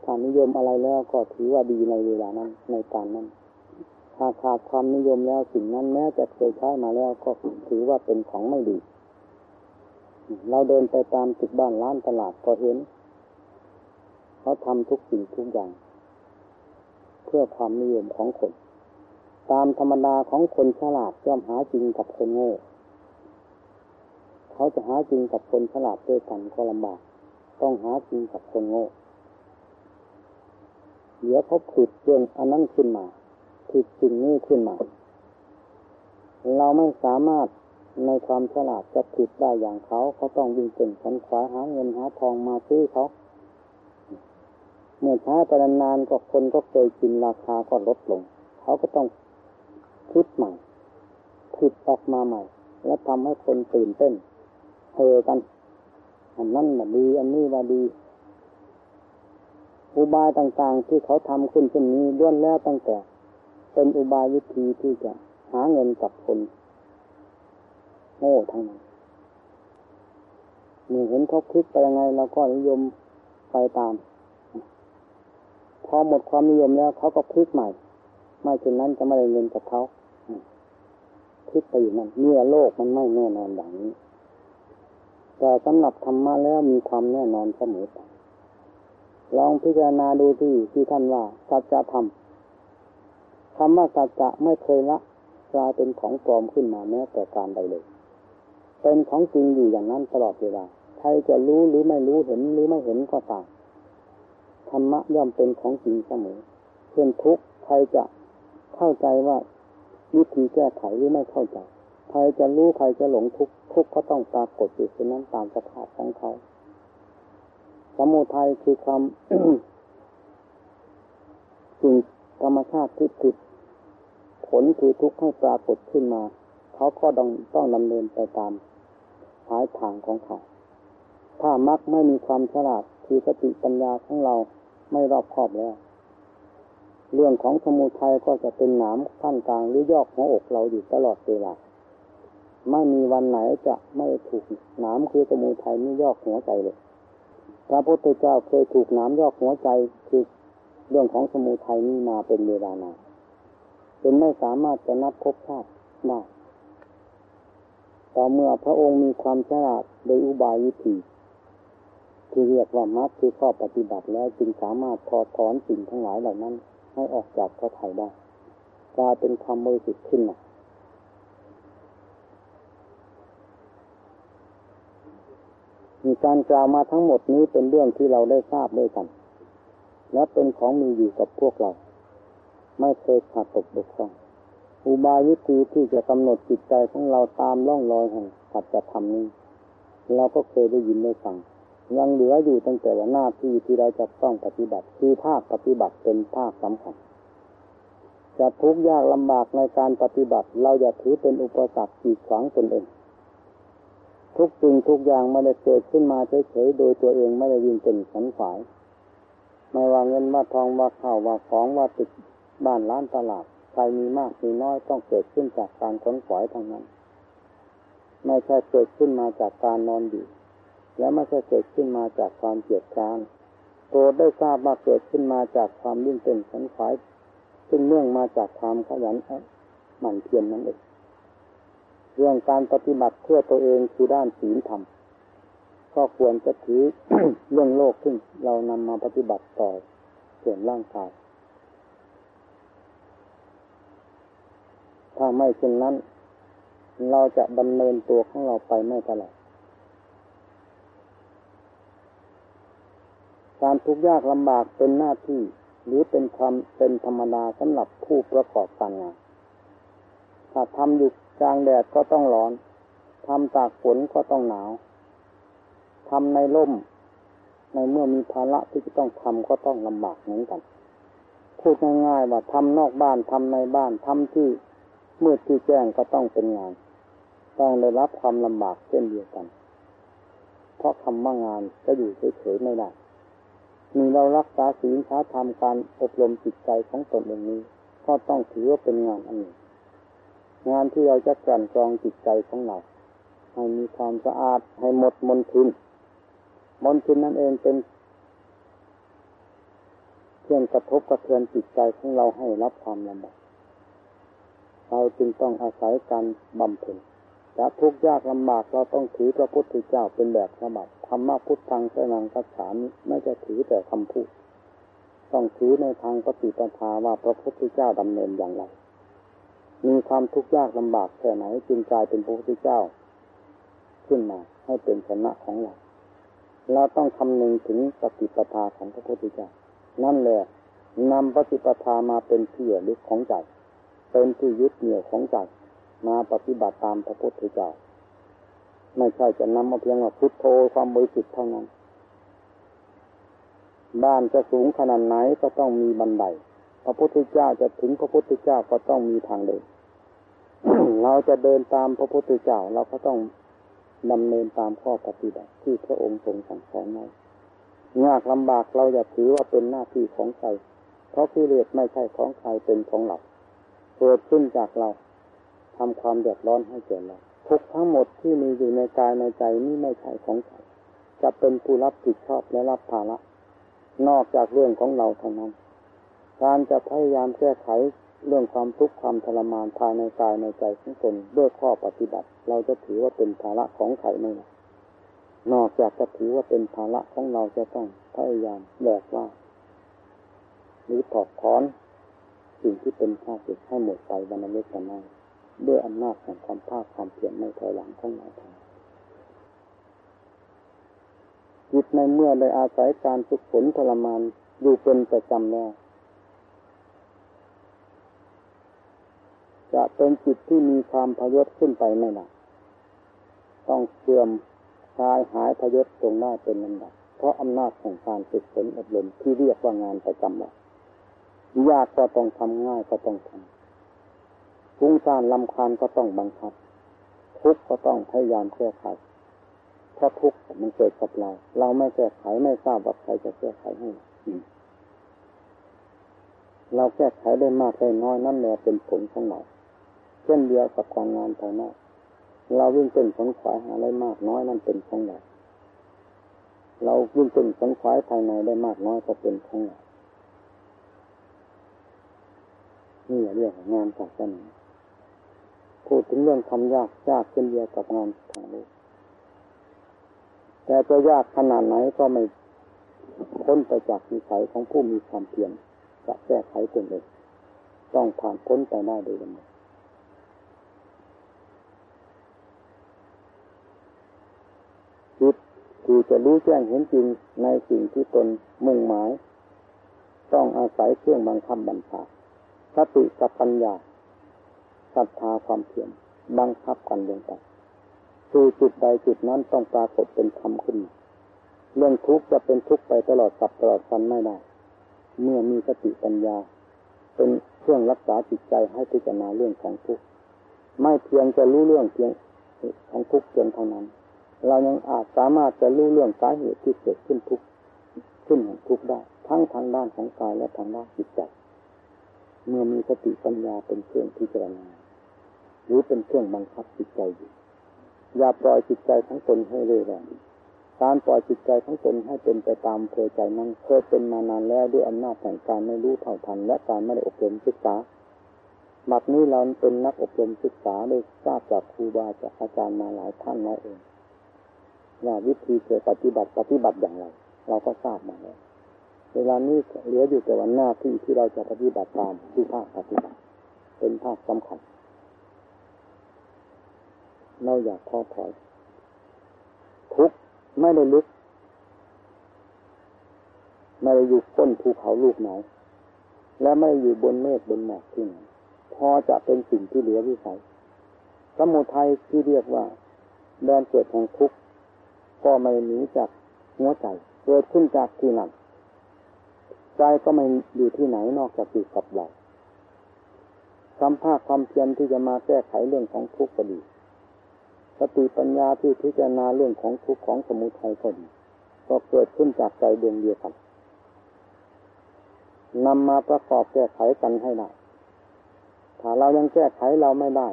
ถ้านิยมอะไรแล้วก็ถือว่าดีในเวลานั้น ในการนั้นถ้าขาดความนิยมแล้วสิ่งนั้นแม้จะเคยใช้มาแล้วก็ถือว่าเป็นของไม่ดี เราเดินไปตามตึกบ้านร้านตลาดก็เห็นเขาทำทุกสิ่งทุกอย่าง เพื่อความนิยมของคน ตามธรรมดาของคนฉลาดย่อมหาจริงกับคนโง่ เขาจะหาจริงกับคนฉลาดด้วยกันก็ลำบาก ต้องหาจริงกับคนโง่ เดี๋ยวเขาผิดเรื่องอันนั้นขึ้นมาผิดสิ่งนี้ขึ้นมา เราไม่สามารถในความฉลาดจะผิดได้อย่างเขา เขาต้องวิ่งเก่งขันขวาหาเงินหาทองมาซื้อเขาเมื่อช้าไปนานๆก็คนก็เคยกินราคาก็ลดลง เขาก็ต้อง คิดใหม่ผิดออกมาใหม่ และทำให้คนตื่นเต้นเฮกัน อันนั้นมาดี อันนี้มาดี อุบายต่างๆ ที่เขาทำขึ้นเช่นนี้ล้วนแล้วตั้งแต่ เป็นอุบายวิธีที่จะหาเงินกับคนโง่ทั้งนั้นเมื่เห็นเขาคิดไปยังไงเราก็นิยมไปตาม พอหมดความนิยมแล้วเขาก็คลิกใหม่ ไม่เช่นนั้นจะไม่ได้เงินกับเขาคลิกไปอยู่นั่นเมื่อโลกมันไม่แน่นอนอย่างนี้ แต่สำหรับธรรมะแล้วมีความแน่นอนเสมอลองพิจารณาดูที่ที่ท่านว่าสัจธรรมคำว่าสัจจะไม่เคยละกลายเป็นของปลอมขึ้นมาแม้แต่การใดเลย เป็นของจริงอยู่อย่างนั้นตลอดเวลาใครจะรู้หรือไม่รู้เห็นหรือไม่เห็นก็ตามธรรมะย่อมเป็นของจริงเสมอเพื่นทุกใครจะ เข้าใจว่าวิธีแก้ไขหรือไม่เข้าใจ ใครจะรู้ใครจะหลงทุกทุกก็ต้องปรากฏอยู่เช่นนั้นตามสภาพของเขาสมุทัยคือความสิ่งธรรมชาติที่ผิดผลคือทุกข์ให้ปรากฏขึ้นมา เขาก็ต้องต้องดำเนินไปตามหายทางของเขา ถ้ามักไม่มีความฉลาดคือสติปัญญาของเราไม่รอบคอบแล้ว เรื่องของสมุทัยก็จะเป็นหนามขั้นกลางหรือยอกหัวอกเราอยู่ตลอดเวลาไม่มีวันไหนจะไม่ถูกหนามคือสมุทัยนี่ยอกหัวใจเลย พระพุทธเจ้าเคยถูกหนามยอกหัวใจคือเรื่องของสมุทัยนี้มาเป็นเวลานานจนไม่สามารถจะนับพบชาติได้ต่อเมื่อพระองค์มีความฉลาดโดยอุบายวิธีที่เรียกว่ามัดคือข้อปฏิบัติแล้วจึงสามารถถอดถอนสิ่งทั้งหลายเหล่านั้น ให้ออกจากพระไทยได้กลายเป็นความบริสุทธิ์ขึ้นมามีการกล่าวมาทั้งหมดนี้เป็นเรื่องที่เราได้ทราบด้วยกัน และเป็นของมีอยู่กับพวกเรา ไม่เคยขาดตกบกพร่องอุบายวิธีที่จะกำหนดจิตใจของเราตามล่องรอยแห่งสัจธรรมนี้ เราก็เคยได้ยินได้ฟัง ยังเหลืออยู่ตั้งแต่ว่าหน้าที่ที่เราจะต้องปฏิบัติคือภาคปฏิบัติเป็นภาคสำคัญจะทุกข์ยากลำบากในการปฏิบัติ เราอย่าถือเป็นอุปสรรคขีดขวางตนเอง ทุกสิ่งทุกอย่างไม่ได้เกิดขึ้นมาเฉยๆโดยตัวเองไม่ได้ยินเป็นสันฝายไม่ว่าเงินว่าทองว่าข้าวว่าของว่าตึกบ้านร้านตลาดใครมีมากมีน้อยต้องเกิดขึ้นจากการค้นขวายทางนั้น ไม่ใช่เกิดขึ้นมาจากการนอนอยู่ และไม่ใช่เกิดขึ้นมาจากความเกียดค้านโปรดได้ทราบว่าเกิดขึ้นมาจากความยิ่งเป็นสันขวายซึ่งเนื่องมาจากความขยันหมั่นเพียรนนั่นเองเรื่องการปฏิบัติเพื่อตัวเองคือด้านศีลธรรมก็ควรจะถือเรื่องโลกขึ้น เรานำมาปฏิบัติต่อส่วนร่างกาย ถ้าไม่เช่นนั้น เราจะดำเนินตัวของเราไปไม่ตลอด การทุกข์ยากลำบากเป็นหน้าที่ หรือเป็นความเป็นธรรมดาสำหรับผู้ประกอบการงานถ้าทำอยู่กลางแดดก็ต้องร้อนทำตากฝนก็ต้องหนาวทำในร่ม ในเมื่อมีภาระที่จะต้องทำก็ต้องลำบากเหมือนกัน พูดง่ายๆว่าทำนอกบ้านทำในบ้านทำที่มืดที่แจ้งก็ต้องเป็นงาน ต้องได้รับความลำบากเช่นเดียวกัน เพราะคำว่างานจะอยู่เฉยๆไม่ได้ มีเรารักษาศีลช้าทำการอบรมจิตใจของตนเองนี้ ก็ต้องถือว่าเป็นงานอันหนึ่ง งานที่เราจะกลั่นกรองจิตใจของเรา ให้มีความสะอาดให้หมดมลทินมลทินนั่นเองเป็นเครื่องกระทบกระเทือนจิตใจของเราให้รับความลำบากเราจึงต้องอาศัยการบำเพ็ญจะทุกข์ยากลำบากเราต้องถือพระพุทธเจ้าเป็นแบบสมับ ธรรมะพุทธังสนังกัจฉามิไม่จะถือแต่คำพูด ต้องถือในทางปฏิปทาว่าพระพุทธเจ้าดำเนินอย่างไร มีความทุกข์ยากลำบากแค่ไหนจึงกลายเป็นพระพุทธเจ้า ขึ้นมาให้เป็นชนะของเราเราต้องคำนึงถึงปฏิปทาของพระพุทธเจ้า นั่นแหละนำปฏิปทามาเป็นที่ลึกของใจ เป็นที่ยึดเหนี่ยวของใจ มาปฏิบัติตามพระพุทธเจ้า ไม่ใช่จะนำมาเพียงว่าพุทโธความบริสุทธิ์เท่านั้น บ้านจะสูงขนาดไหนก็ต้องมีบันได พระพุทธเจ้าจะถึงพระพุทธเจ้าก็ต้องมีทางเดิน เราจะเดินตามพระพุทธเจ้าเราก็ต้องดำเนินตามข้อปฏิบัติที่พระองค์ทรงสั่งสอนไว้ยากลำบากเราอย่าถือว่าเป็นหน้าที่ของใคร เพราะกิเลสไม่ใช่ของใครเป็นของเราเกิดขึ้นจากเราทำความเดือดร้อนให้แก่เรา ทุกทั้งหมดที่มีอยู่ในกายในใจนี่ไม่ใช่ของใครจะเป็นผู้รับผิดชอบและรับภาระนอกจากเรื่องของเราเท่านั้น การจะพยายามแก้ไขเรื่องความทุกข์ความทรมานภายในกายในใจของตนด้วยข้อปฏิบัติ เราจะถือว่าเป็นภาระของใครไม่ได้นอกจากจะถือว่าเป็นภาระของเราจะต้องพยายามแบกว่า หรือถอดถอนสิ่งที่เป็นข้าศึกให้หมดไปวันนี้กันได้ ด้วยอำนาจแห่งความภาคความเพียรในถอยหลังของเราทั้งจิตในเมื่อได้อาศัยการฝึกฝนทรมานอยู่เป็นประจำแล้วจะเป็นจิตที่มีความพยศขึ้นไปไม่นานต้องเสื่อมคลายหายพยศตรงได้าเป็นลำดับเพราะอำนาจของการฝึกฝนอบรมที่เรียกว่างานประจำเรายากก็ต้องทำง่ายก็ต้องทำ ฟุ้งซ่านลำคาญก็ต้องบังคับ ทุกก็ต้องพยายามแก้ไขเพราะทุกมันเกิดกับเรา เราไม่แก้ไขไม่ทราบว่าใครจะแก้ไขให้เราแก้ไขได้มากได้น้อยนั่นแหละเป็นผลของเราเช่นเดียวกับการงานภายนอกเราวิ่งเต้นขนขวายหาอะไรมากน้อยนั่นเป็นของเราเราวิ่งเต้นขนขวายภายในได้มากน้อยก็เป็นของเรานี่เรื่องงานศาสนา พูดถึงเรื่องทำยากยากเช่นเดียวกับงานทางโลกแต่จะยากขนาดไหนก็ไม่พ้นไปจากนิสัยของผู้มีความเพียรจะแก้ไขตนเองต้องผ่านพ้นไปได้โดยลำดับจิตคือจะรู้แจ้งเห็นจริงในสิ่งที่ตนมุ่งหมาย ต้องอาศัยเครื่องบังคับบัญชาสติกับปัญญา ศรัทธาความเพียรบังคับกันลงไปคือจุดใดจุดนั้นต้องปรากฏเป็นธรรมขึ้น เรื่องทุกข์จะเป็นทุกข์ไปตลอดกับตลอดกันไม่ได้ เมื่อมีสติปัญญา เป็นเครื่องรักษาจิตใจให้พิจารณาเรื่องของทุกข์ไม่เพียงจะรู้เรื่องเพียงของทุกข์เพียงเท่านั้น เรายังอาจสามารถจะรู้เรื่องสาเหตุที่เกิดขึ้นทุกข์ขึ้นของทุกข์ได้ ทั้งทางด้านของกายและทางด้านจิตใจ เมื่อมีสติปัญญาเป็นเครื่องพิจารณา หรือเป็นเครื่องบังคับจิตใจอยู่ อย่าปล่อยจิตใจทั้งตนให้เรื่อยๆการปล่อยจิตใจทั้งตนให้เป็นไปตามเพอใจนั้นเคยเป็นมานานแล้วด้วยอำนาจแห่งการไม่รู้เท่าทัน และการไม่ได้อบรมศึกษาบัดนี้เราเป็นนักอบรมศึกษาได้ทราบจากครูบาจากอาจารย์มาหลายท่านแล้วเองว่าวิธีเกิดปฏิบัติปฏิบัติอย่างไร เราก็ทราบมาแล้วเวลานี้เหลืออยู่แต่วันหน้าที่ที่เราจะปฏิบัติตามที่ภาคปฏิบัติ เป็นภาคสำคัญ เราอยากท้อถอย ทุกไม่ได้ลึกไม่ได้อยู่ก้นภูเขาลูกไหน และไม่ได้อยู่บนเมฆบนหมอกที่ไหนพอจะเป็นสิ่งที่เหลือวิสัยสมุทัยที่เรียกว่าแดนเกิดของทุกข์ก็ไม่หนีจากหัวใจ เกิดขึ้นจากที่นั่นใจก็ไม่อยู่ที่ไหนนอกจากอยู่กับเราความภาคความเพียรที่จะมาแก้ไขเรื่องของทุกข์ก็ดี สติปัญญาที่พิจารณาเรื่องของทุกข์ของสมุทัยก็ดีก็เกิดขึ้นจากใจดวงเดียวกันนำมาประกอบแก้ไขกันให้ได้ ถ้าเรายังแก้ไขเราไม่ได้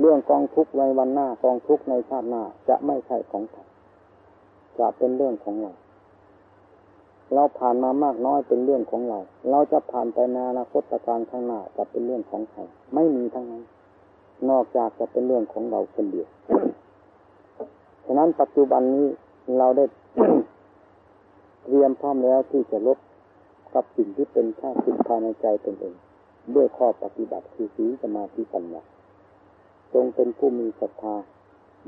เรื่องกองทุกข์ในวันหน้ากองทุกข์ในชาติหน้าจะไม่ใช่ของใครจะเป็นเรื่องของเรา เราผ่านมามากน้อยเป็นเรื่องของเรา เราจะผ่านไปในอนาคตการข้างหน้าจะเป็นเรื่องของใครไม่มีทั้งนั้น นอกจากจะเป็นเรื่องของเราคนเดียว ฉะนั้นปัจจุบันนี้เราได้เตรียมพร้อมแล้วที่จะลบกับสิ่งที่เป็นข้าศึกภายในใจตนเอง ด้วยข้อปฏิบัติคือสีสมาธิปัญญาจงเป็นผู้มีศรัทธา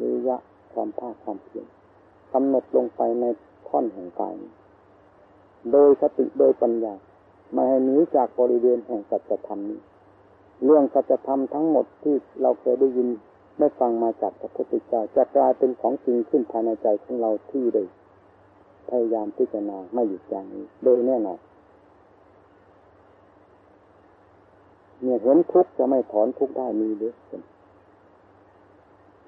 มียะความภาคความเพียรกำหนดลงไปในท่อนแห่งกายโดยสติโดยปัญญาไม่ให้หนีจากบริเวณแห่งสัจธรรมนี้ เรื่องสัจธรรมทั้งหมดที่เราเคยได้ยิน ได้ฟังมาจากพระพุทธเจ้าจะกลายเป็นของจริงขึ้นภายในใจของเราที่ได้พยายามพิจารณาไม่หยุดยั้งนี้ โดยแน่นอนเนี่ยเห็นทุกข์จะไม่ถอนทุกข์ได้มีหรือ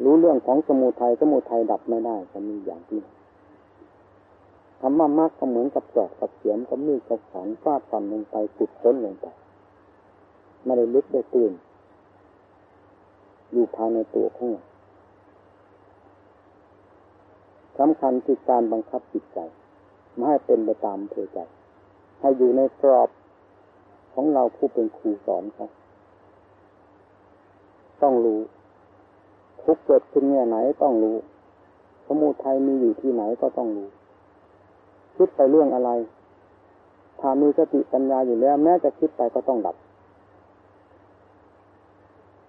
รู้เรื่องของสมุทัยสมุทัยดับไม่ได้จะมีอย่างนี้คำว่ามรรคก็เหมือนกับจอบกับเสียมกับมีดกับขวานฟาดฟันลงไปขุดค้นลงไปไม่ได้ลึกได้ตื่น อยู่ภายในตัวของเราสำคัญที่การบังคับจิตใจไม่ให้เป็นไปตามเพอใจ ให้อยู่ในกรอบของเราผู้เป็นครูสอนครับ ต้องรู้ ทุกเกิดขึ้นแง่ไหนต้องรู้ สมุทัยมีอยู่ที่ไหนก็ต้องรู้ คิดไปเรื่องอะไร ถ้ามีสติปัญญาอยู่แล้ว แม้จะคิดไปก็ต้องดับ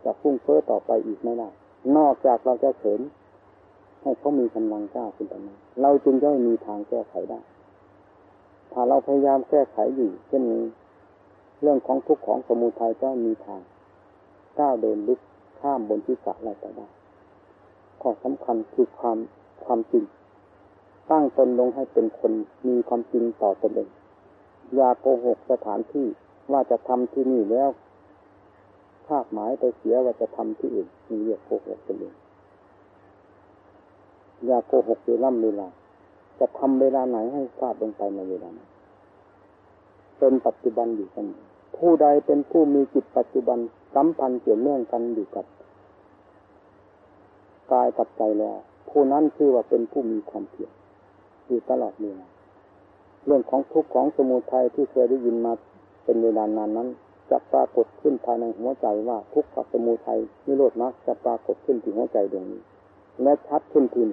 จะฟุ้งเฟ้อต่อไปอีกไม่ได้ นอกจากเราจะเฉินให้เขามีกำลังกล้าขึ้นไปนั้นเราจึงจะมีทางแก้ไขได้ ถ้าเราพยายามแก้ไขอยู่เช่นนี้ เรื่องของทุกข์ของสมุทัยก็มีทางก้าวเดินลึกข้ามบนที่สะอะไรไปได้ ข้อสำคัญคือความความจริง ตั้งตนลงให้เป็นคนมีความจริงต่อตนเอง อย่าโกหกสถานที่ว่าจะทำที่นี่แล้ว คาดหมายไปเสียว่าจะทำที่อื่นมีเรียกโกหกตนเองอย่าโกหกเวลาเวลา จะทำเวลาไหนให้พลาดลงไปในเวลานั้นเป็นปัจจุบันอยู่เสมอผู้ใดเป็นผู้มีจิตปัจจุบันสัมพันธ์เกี่ยวเนื่องกันอยู่กับกายกับใจแล้วผู้นั้นชื่อว่าเป็นผู้มีความเพียรอยู่ตลอดเวลาเรื่องของทุกข์ของสมุทัยที่เคยได้ยินมาเป็นเวลานานนั้น จะปรากฏขึ้นภายในหัวใจว่าทุกข์กับสมุทัยนิโรธมรรคจะปรากฏขึ้นที่หัวใจดวงนี้ และชัดขึ้นทีน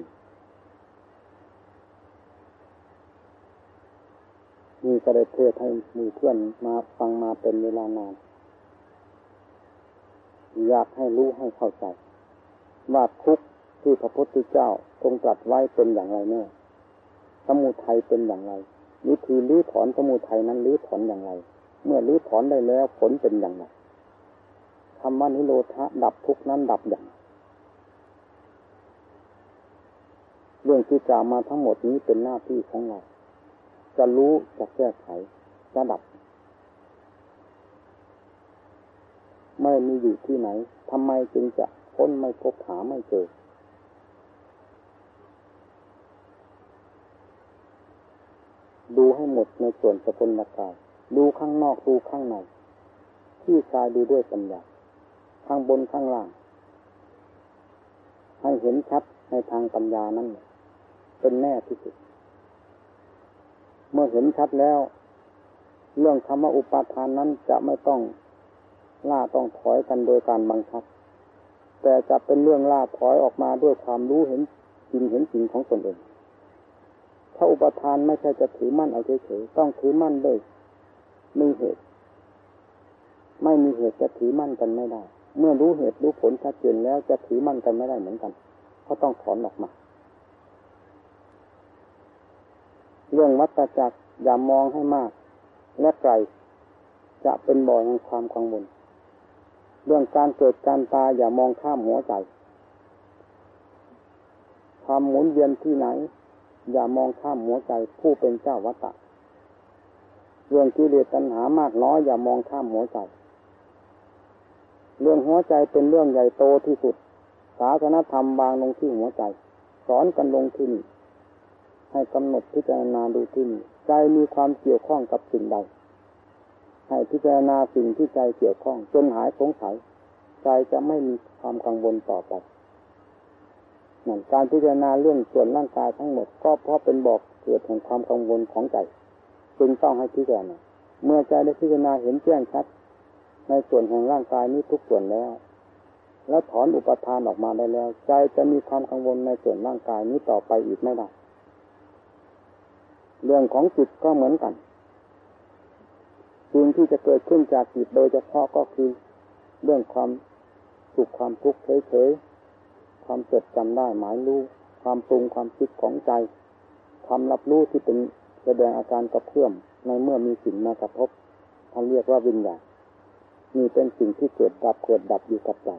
มีก็ได้เทศให้มีเพื่อนมาฟังมาเป็นเวลานาน อยากให้รู้ให้เข้าใจ ว่าทุกที่พระพุทธเจ้าทรงตรัสไว้เป็นอย่างไรแน่สมุทัยเป็นอย่างไรวิธีรื้อถอนสมุทัยนั้นรื้อถอนอย่างไร เมื่อรื้อถอนได้แล้วผลเป็นอย่างไรคำว่านิโรธะดับทุกนั้นดับอย่าง เรื่องที่กล่าวมาทั้งหมดนี้เป็นหน้าที่ของเรา จะรู้จะแก้ไขจะดับ ไม่มีอยู่ที่ไหนทำไมจึงจะค้นไม่พบหาไม่เจอดูให้หมดในส่วนสกุลกาย ดูข้างนอกดูข้างในที่กายดูด้วยปัญญาข้างบนข้างล่าง ให้เห็นชัดในทางปัญญานั้นเป็นแน่ที่สุด เมื่อเห็นชัดแล้ว เรื่องคำว่าอุปาทานนั้นจะไม่ต้องล่าต้องถอยกันโดยการบังคับ แต่จะเป็นเรื่องล่าถอยออกมาด้วยความรู้เห็นจริงเห็นจริงของตนเองถ้าอุปทานไม่ใช่จะถือมั่นเอาเฉยๆต้องถือมั่นด้วย มีเหตุ ไม่มีเหตุจะถือมั่นกันไม่ได้ เมื่อรู้เหตุรู้ผลชัดเจนแล้วจะถือมั่นกันไม่ได้เหมือนกันก็ต้องถอนออกมา เรื่องวัตจักรอย่ามองให้มาก และไกลจะเป็นบ่อแห่งความกังวล เรื่องการเกิดการตายอย่ามองข้ามหัวใจความหมุนเวียนที่ไหน อย่ามองข้ามหัวใจผู้เป็นเจ้าวัตตะ เรื่องกิเลสตัณหามากน้อยอย่ามองข้ามหัวใจ เรื่องหัวใจเป็นเรื่องใหญ่โตที่สุด ศาสนธรรมวางลงที่หัวใจ สอนกันลงที่นี่ให้กำหนดพิจารณาดูที่นี่ใจมีความเกี่ยวข้องกับสิ่งใด ให้พิจารณาสิ่งที่ใจเกี่ยวข้อง จนหายสงสัย ใจจะไม่มีความกังวลต่อไปนั่นการพิจารณาเรื่องส่วนร่างกายทั้งหมด ก็เพราะเป็นบอกเกิดแห่งความกังวลของใจ จึงต้องให้พิจารณาเมื่อใจได้พิจารณาเห็นแจ้งชัด ในส่วนแห่งร่างกายนี้ทุกส่วนแล้ว แล้วถอนอุปทานออกมาได้แล้ว ใจจะมีความกังวลในส่วนร่างกายนี้ต่อไปอีกไม่ได้เรื่องของจิตก็เหมือนกันสิ่งที่จะเกิดขึ้นจากจิตโดยเฉพาะก็คือ เรื่องความสุขความทุกข์เฉยๆความจดจำได้หมายรู้ความปรุงความคิดของใจ ความรับรู้ที่เป็น แสดงอาการกระเพื่อมในเมื่อมีสิ่งมากระทบเขาเรียกว่าวิญญาณนี่เป็นสิ่งที่เกิดดับเกิดดับอยู่กับใจ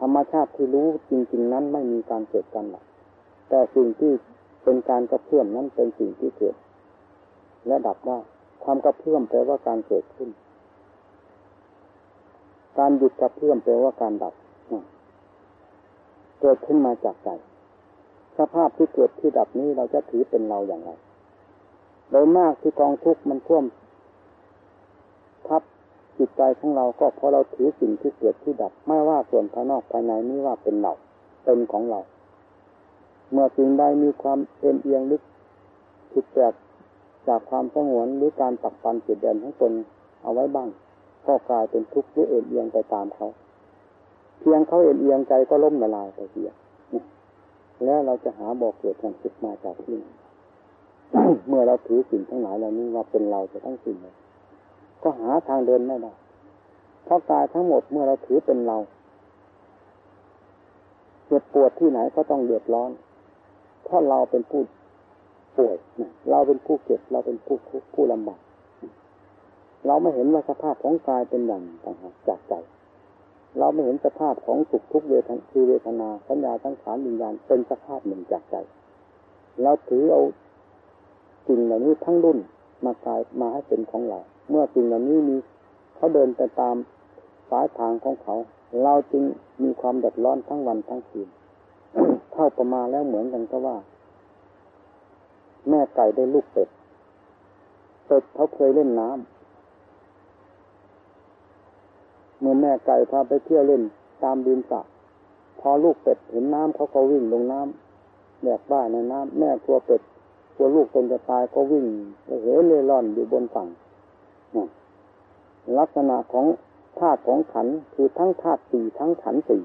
ธรรมชาติที่รู้จริง ๆ นั้นไม่มีการเกิดกันหรอกแต่สิ่งที่เป็นการกระเพื่อมนั้นเป็นสิ่งที่เกิด และดับได้ความกระเพื่อมแปลว่าการเกิดขึ้น การหยุดกระเพื่อมแปลว่าการดับเกิดขึ้นมาจากใจสภาพที่เกิดที่ดับนี้เราจะถือเป็นเราอย่างไร ยมากที่กองทุกข์มันท่วมทับจิตใจของเราก็เพราะเราถือสิ่งที่เกิดที่ดับ ไม่ว่าส่วนภายนอกภายในนี้ว่าเป็นเราเป็นของเรา เมื่อสิ่งใดมีความเอ็นเอียงลึกผิดแปลกจากความสงวนหรือการปักปันจิตเด่นของตนเอาไว้บ้างก็กลายเป็นทุกข์หรือเอ็นเอียงไปตามเขา เพียงเขาเอ็นเอียงใจก็ล้มละลายไปเสียแล้วเราจะหาบอกเกิดแห่งสุขมาจากที่ไหน เมื่อเราถือสิ่งทั้งหลายเหล่านี้ว่าเป็นเราจะทั้งสิ่งเลยก็หาทางเดินไม่ได้เพราะกายทั้งหมดเมื่อเราถือเป็นเราเจ็บปวดที่ไหนก็ต้องเดือดร้อน เพราะเราเป็นผู้ป่วยเราเป็นผู้เก็บเราเป็นผู้ผู้ลำบากเราไม่เห็นว่าสภาพของกายเป็นอย่างต่างหากจากใจ เราไม่เห็นสภาพของสุขทุกเวทนาคือเวทนาสัญญาทั้งขานวิญญาณเป็นสภาพหนึ่งจากใจ เราถือเอา สิ่งเหล่านี้ทั้งรุ่นมากลายมาให้เป็นของเรา เมื่อสิ่งเหล่านี้มีเขาเดินไปตามสายทางของเขา เราจึงมีความเดือดร้อนทั้งวันทั้งคืนเท่าประมาณแล้วเหมือนกันก็ว่า แม่ไก่ได้ลูกเป็ดเป็ดเขาเคยเล่นน้ำเมื่อแม่ไก่พาไปเที่ยวเล่นตามดินสระพอลูกเป็ดเห็นน้ำเขาก็วิ่งลงน้ำแบกบ้าในน้ำแม่กลัวเป็ด กลัวลูกตนจะตายก็วิ่งเหเเล่ร่อนอยู่บนฝั่งลักษณะของธาตุของขันคือทั้งธาตุสี่ทั้งขันสี่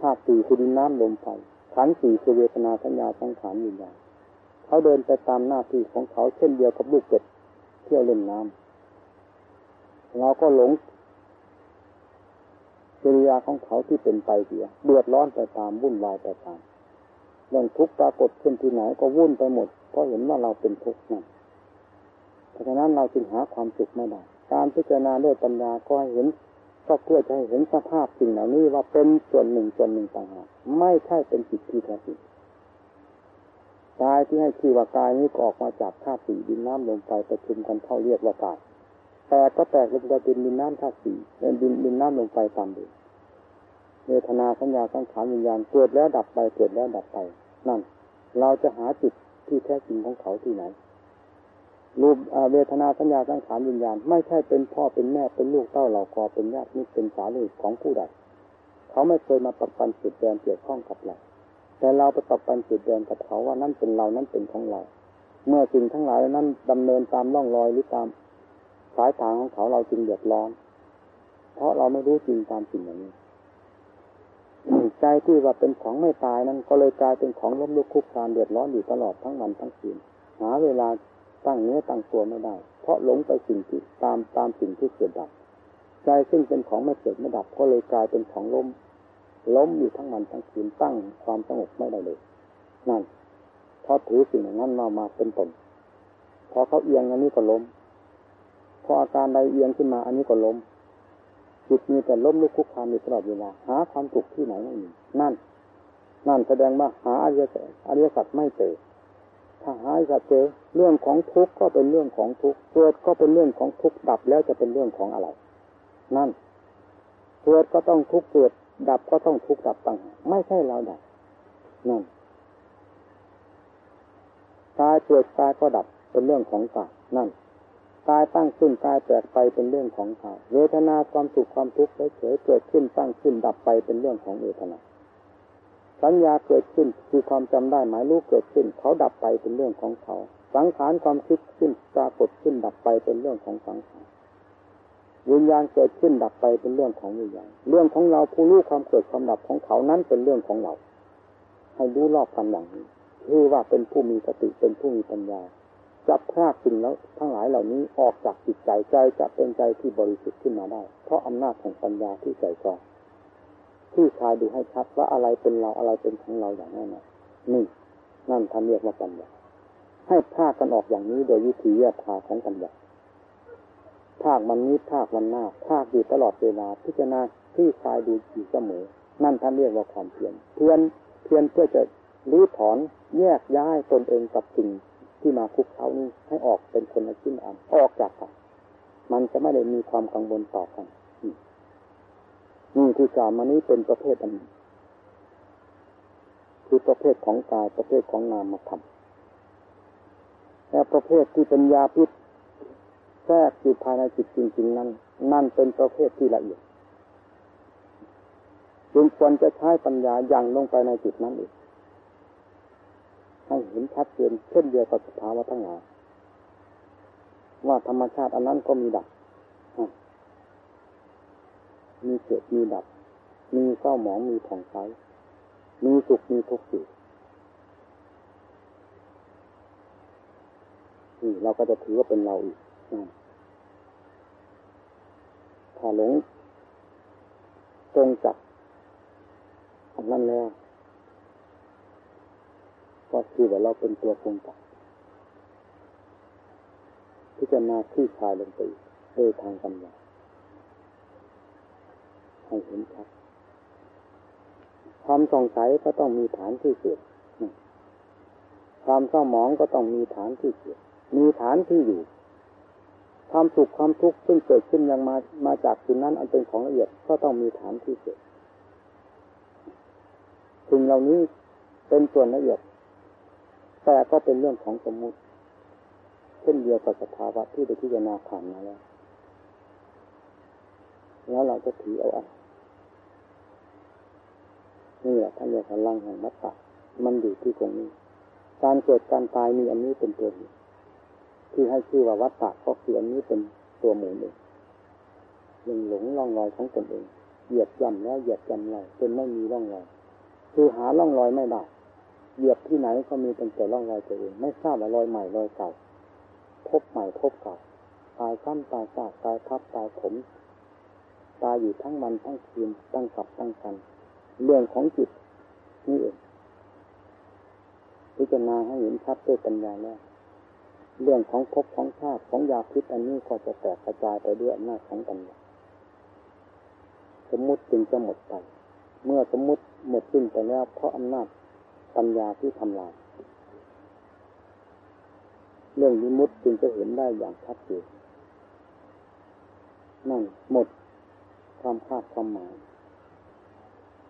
ธาตุสี่คือดินน้ำลมไฟขันสี่คือเวทนาสัญญาสังขารวิญญาณเขาเดินไปตามหน้าที่ของเขาเช่นเดียวกับลูกเป็ดเที่ยวเล่นน้ำเราก็หลงจริยาของเขาที่เป็นไปเสียเดือดร้อนไปตามวุ่นวายไปตาม เรื่องทุกข์ปรากฏขึ้นที่ไหนก็วุ่นไปหมด เพราะเห็นว่าเราเป็นทุกข์นั่นเพราะฉะนั้นเราจึงหาความสุขไม่ได้การพิจารณาด้วยปัญญาก็เห็นก็เพื่อจะให้เห็นสภาพสิ่งเหล่านี้ว่าเป็นส่วนหนึ่งส่วนหนึ่งต่างหากไม่ใช่เป็นจิตที่แท้จริงกายที่ให้ชื่อว่ากายนี้ก็ออกมาจากธาตุสี่ดินน้ำลมไฟประชุมกันเข้าเรียกว่ากายแตกก็แตกลงไปเป็นดินน้ำธาตุสี่เป็นดินดินน้ำลมไฟตามเดิมเวทนาสัญญาสังขารวิญญาณเกิดแล้วดับไปเกิดแล้วดับไป นั่น เราจะหาจุดที่แท้จริงของเขาที่ไหน รูปเวทนาสัญญาสังขารวิญญาณ ไม่ใช่เป็นพ่อเป็นแม่เป็นลูกเต้าเหล่ากอเป็นญาติมิตรเป็นสาลีของผู้ใดเขาไม่เคยมาปักปันสุดแดนเกี่ยวข้องกับเราแต่เราไปตอบปันจุดแดนกับเขาว่านั่นเป็นเรานั่นเป็นของเรา เมื่อสิ่งทั้งหลายนั้นดำเนินตามร่องรอยหรือตามสายทางของเขาเราจึงเดือดร้อน เพราะเราไม่รู้จริงตามสิ่งอย่างนี้ ใจที่ว่าเป็นของไม่ตายนั้นก็เลยกลายเป็นของล้มลุกคุกคานเดือดร้อนอยู่ตลอดทั้งวันทั้งคืนหาเวลาตั้งเนื้อตั้งตัวไม่ได้ เพราะหลงไปสิ่งที่ตามตามสิ่งที่เกิดดับ ใจซึ่งเป็นของไม่เกิดไม่ดับ ก็เลยกลายเป็นของล้มล้มอยู่ทั้งวันทั้งคืนตั้งความสงบไม่ได้เลย นั่นพอถือสิ่งนั้นมามาเป็นตนพอเขาเอียงอันนี้ก็ล้ม พออาการใดเอียงขึ้นมาอันนี้ก็ล้ม จิตมีแต่ล้มลุกคุกคานอยู่ตลอดเวลาหาความสุขที่ไหนไม่มีนั่น นั่นแสดงว่าหาอริยสัจอริยสัจไม่เจอถ้าหาอริยสัจเจอเรื่องของทุกข์ก็เป็นเรื่องของทุกข์เกิดก็เป็นเรื่องของทุกข์ดับแล้วจะเป็นเรื่องของอะไร นั่นเกิดก็ต้องทุกข์เกิด ดับก็ต้องทุกข์ดับต่างไม่ใช่เราดับนั่นกายเกิดกายก็ดับเป็นเรื่องของกายนั่น กายตั้งขึ้นกายแตกไปเป็นเรื่องของกายเวทนาความสุขความทุกข์เฉยเกิดขึ้นตั้งขึ้นดับไปเป็นเรื่องของเวทนาสัญญาเกิดขึ้นคือความจำได้หมายรู้เกิดขึ้น เขาดับไปเป็นเรื่องของเขา สังขารความคิดขึ้นปรากฏขึ้นดับไปเป็นเรื่องของสังขารวิญญาณเกิดขึ้นดับไปเป็นเรื่องของวิญญาณเรื่องของเราผู้รู้ความเกิดความดับของเขานั้นเป็นเรื่องของเรา ให้รู้รอบกันอย่างนี้คือว่าเป็นผู้มีสติเป็นผู้มีปัญญา จับพรากสิ่งแล้วทั้งหลายเหล่านี้ออกจากจิตใจใจจะเป็นใจที่บริสุทธิ์ขึ้นมาได้ เพราะอำนาจของปัญญาที่ใจกรองที่ชายดูให้ชัดว่าอะไรเป็นเราอะไรเป็นของเราอย่างแน่นอนนี่นั่นท่านเรียกว่าปัญญาให้พาคกันออกอย่างนี้โดยวิธีแยกพาของปัญญาภาคมันนี้ภาคมันหน้าภาคอยู่ตลอดเวลาพิจารณาที่ชายดูอยู่เสมอ นั่นท่านเรียกว่าความเพียรเพียรเพียรเพื่อจะรื้อถอนแยกย้ายตนเองกับสิ่ง ที่มาคุกเขานี้ให้ออกเป็นคนละชิ้นอันออกจากกันมันจะไม่ได้มีความกังวลต่อกันนี่ที่กล่าวมานี้เป็นประเภทอันคือประเภทของกายประเภทของนามธรรมและประเภทที่เป็นยาพิษแทรกอยู่ภายในจิตจริงๆนั้น นั่นเป็นประเภทที่ละเอียดจึงควรจะใช้ปัญญาอย่างลงไปในจิตนั้นอีก ให้เห็นชัดเจนเช่นเดียวกับสภาวะทั้งหลายว่าธรรมชาติอันนั้นก็มีดับ มีเกิดมีดับ มีเศร้าหมองมีผ่องใส มีสุขมีทุกข์อยู่นี่เราก็จะถือว่าเป็นเราอีกถ้าหลงตรงจับอันนั้นแล้ว ก็คือว่าเราเป็นตัวปรุงแต่งพิจารณาคลี่คลายลงไปโดยทางปัญญาให้เห็นชัดความสงสัยก็ต้องมีฐานที่เกิดความเศร้าหมองก็ต้องมีฐานที่เกิดมีฐานที่อยู่ ความสุขความทุกข์ซึ่งเกิดขึ้นยังมามาจากสิ่งนั้น อันเป็นของละเอียดก็ต้องมีฐานที่เกิดสิ่งเหล่านี้เป็นส่วนละเอียด แต่ก็เป็นเรื่องของสมมุติ เช่นเดียวกับสภาวะที่ได้พิจารณาผ่านมาแล้ว แล้วเราจะถือเอาอะไรนี่แหละท่านเรียกพลังแห่งมัตตะมันอยู่ที่ตรงนี้ การเกิดการตายมีอันนี้เป็นตัวที่ให้ชื่อว่าวัตตะก็คืออันนี้เป็นตัวหมูเองยังหลงร่องรอยของตนเอง เหยียบย่ำแล้วเหยียบย่ำเลยจนไม่มีร่องรอย คือหาร่องรอยไม่ได้ เหยียบที่ไหนก็มีเป็นแต่ร่องรอยตัวเอง ไม่ทราบว่ารอยใหม่รอยเก่า พบใหม่พบเก่า ตายซ้ำตายซากตายทับตายผม ตายอยู่ทั้งวันทั้งคืนตั้งกับตั้งกัน เรื่องของจิตนี่เองพิจารณาให้เห็นชัดด้วยปัญญาแล้วเรื่องของภพของชาติของยาพิษอันนี้ก็จะแตกกระจายไปด้วยอำนาจของปัญญาสมมุติจึงจะหมดไป เมื่อสมมุติหมดสิ้นไปแล้วเพราะอำนาจ ปัญญาที่ทำลาย เรื่องวิมุตจึงจะเห็นได้อย่างชัดเจนนั่นหมดความคาดความหมาย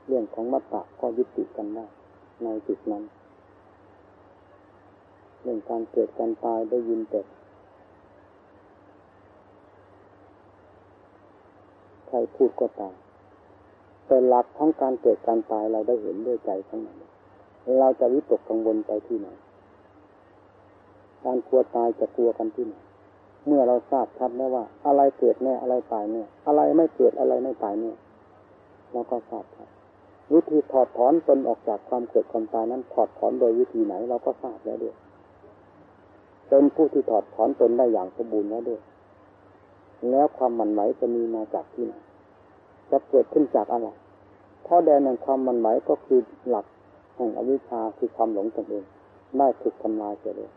เรื่องของมัตตะก็ยุติกันได้ในจุดนั้น เรื่องการเกิดการตายได้ยินแต่ใครพูดก็ตายแต่หลักของการเกิดการตายเราได้เห็นด้วยใจทั้งนั้น เราจะวิตกกังวลไปที่ไหน การกลัวตายจะกลัวกันที่ไหน เมื่อเราทราบชัดแล้วว่า อะไรเกิดแน่อะไรตายแน่อะไรไม่เกิดอะไรไม่ตายแน่เราก็ทราบครับวิธีถอดถอนตนออกจากความเกิดความตายนั้น ถอดถอนโดยวิธีไหนเราก็ทราบแล้วด้วยเป็นผู้ที่ถอดถอนตนได้อย่างสมบูรณ์แล้วด้วย แล้วความมันไหวจะมีมาจากที่ไหนจะเกิดขึ้นจากอะไรพราะแดนแห่งความมันไหวก็คือหลัก แห่งอวิชชาคือความหลงตนเองได้ถูกทำลายไปเลย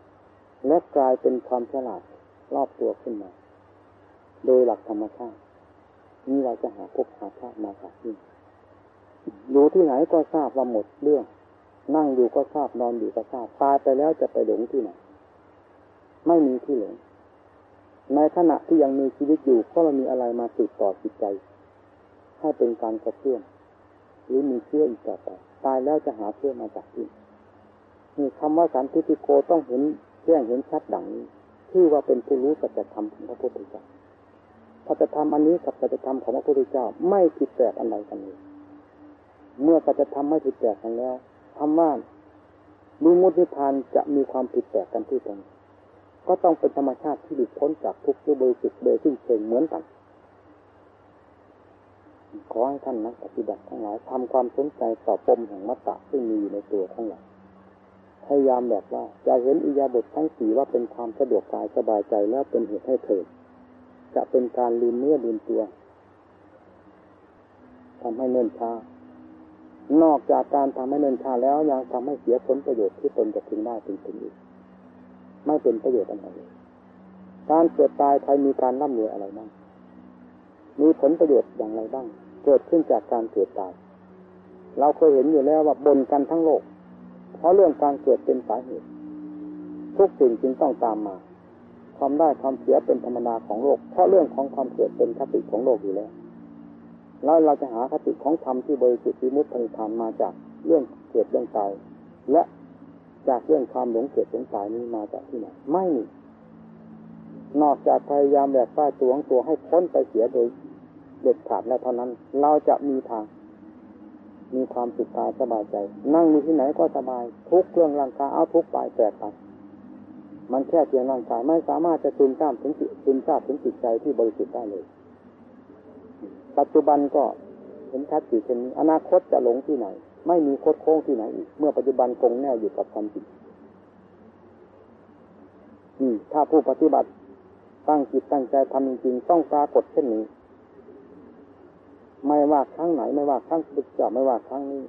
และกลายเป็นความฉลาดรอบตัวขึ้นมา โดยหลักธรรมชาติ นี่เราจะหาพบหาชาติมาจากที่อยู่ที่ไหนก็ทราบว่าหมดเรื่อง นั่งอยู่ก็ทราบนอนอยู่ก็ทราบตายไปแล้วจะไปหลงที่ไหน ไม่มีที่หลง ในขณะที่ยังมีชีวิตอยู่ก็มันมีอะไรมาติดต่อจิตใจ ให้เป็นการกระเพื่อมหรือมีเชื่ออีกต่อไป ตายแล้วจะหาเชื่อมาจากที่นี่คำว่าสันทิติโกต้องเห็นแจ้งเห็นชัดดังนี้ชื่อว่าเป็นผู้รู้สัจธรรมของพระพุทธเจ้าสัจธรรมอันนี้กับสัจธรรมของพระพุทธเจ้าไม่ผิดแปลกอะไรกันเลยเมื่อสัจธรรมไม่ผิดแปลกกันแล้วคำว่ารูมุติพานจะมีความผิดแปลกกันที่ตรงก็ต้องเป็นธรรมชาติที่หลุดพ้นจากทุกข์ด้วยบริสุทธิ์โดยสิ้นเชิงเหมือนกัน ขอให้ท่านนักปฏิบัติทั้งหลายทำความสนใจต่อปมแห่งมัตตะที่มีอยู่ในตัวทั้งหลายพยายามแบบว่าจะเห็นอิยาบททั้งสี่ว่าเป็นความสะดวกกายสบายใจแล้วเป็นเหตุให้เถิดจะเป็นการลืมเนื้อลืมตัวทำให้เนิ่นช้านอกจากการทำให้เนิ่นช้าแล้วยังทำให้เสียผลประโยชน์ที่ตนจะพึงได้ถึงถึงอีกไม่เป็นประโยชน์อะไรเลยการเกิดตายใครมีการร่ำรวยอะไรบ้างมีผลประโยชน์อย่างไรบ้าง เกิดขึ้นจากการเกิดตาย เราเคยเห็นอยู่แล้วว่าบนกันทั้งโลก เพราะเรื่องการเกิดเป็นสาเหตุ ทุกสิ่งจึงต้องตามมาความได้ความเสียเป็นธรรมดาของโลก เพราะเรื่องของความเกิดเป็นคติของโลกอยู่แล้ว แล้วเราจะหาคติของธรรมที่บริสุทธิ์ที่มุตติธรรมมาจากเรื่องเกิดเรื่องตาย และจากเรื่องความหลงเกิดหลงตายนี้มาจากที่ไหน ไม่มีนอกจากพยายามแบบป้าตัวงตัวให้พ้นไปเสียโดย เด็ดขาดแล้วเท่านั้น เราจะมีทาง มีความสุขกายสบายใจ นั่งอยู่ที่ไหนก็สบาย ทุกเรื่องร่างกายเอาทุกไปแตกไปมันแค่เพียงร่างกายไม่สามารถจะซึมซาบถึงจิตซึมซาบถึงจิตใจที่บริสุทธิ์ได้เลย ปัจจุบันก็เห็นชัดอยู่เช่นนี้อนาคตจะหลงที่ไหน ไม่มีโคดโค้งที่ไหนอีก เมื่อปัจจุบันคงแน่อยู่กับความจริงถ้าผู้ปฏิบัติตั้งจิตตั้งใจทำจริงๆต้องปรากฏเช่นนี้ ไม่ว่าครั้งไหน ไม่ว่าครั้งพุทธเจ้าไม่ว่าครั้งนี้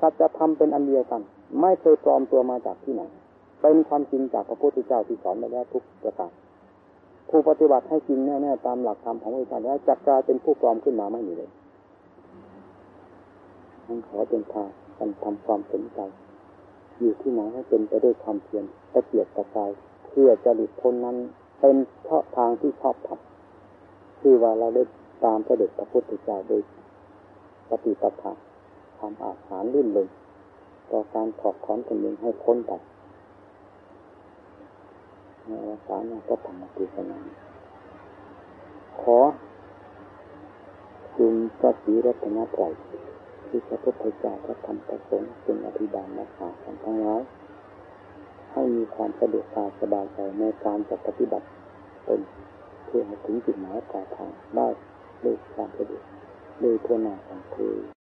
สัจธรรมเป็นอันเดียวกัน ไม่เคยปลอมตัวมาจากที่ไหน เป็นความจริงจากพระพุทธเจ้าที่สอนมาแล้วทุกประการผู้ปฏิบัติให้จริงแน่ๆตามหลักธรรมของพระพุทธเจ้าแล้วจะกลายเป็นผู้ปลอมขึ้นมาไม่มีเลยทั้งขอเป็นทางกันทำความสนใจ อยู่ที่ไหนให้เป็นไปด้วยความเพียรตะเกียบตะกายเพื่อจะหลุดพ้นนั้น เป็นชอบทางที่ชอบทำคือว่าเราได้ ตามพระเดชพระพุทธเจ้าโดยปฏิปทาทำอาหารลื่นลงต่อการถอดถอนตนเองให้พ้นไปในอวสานก็ทำมาตีสนาขอจุงพระศรีรัตนตรัยที่พระพุทธเจ้าพระธรรมพระสงฆ์เป็นอภิบาลรักษากันทั้งร้ายให้มีความสะดวกกาสบายใจในการจะปฏิบัติตนเพื่อให้ถึงจุดหมายปลายทางได้ ด้วยความสะดวกโดยทั่วหน้าของคือ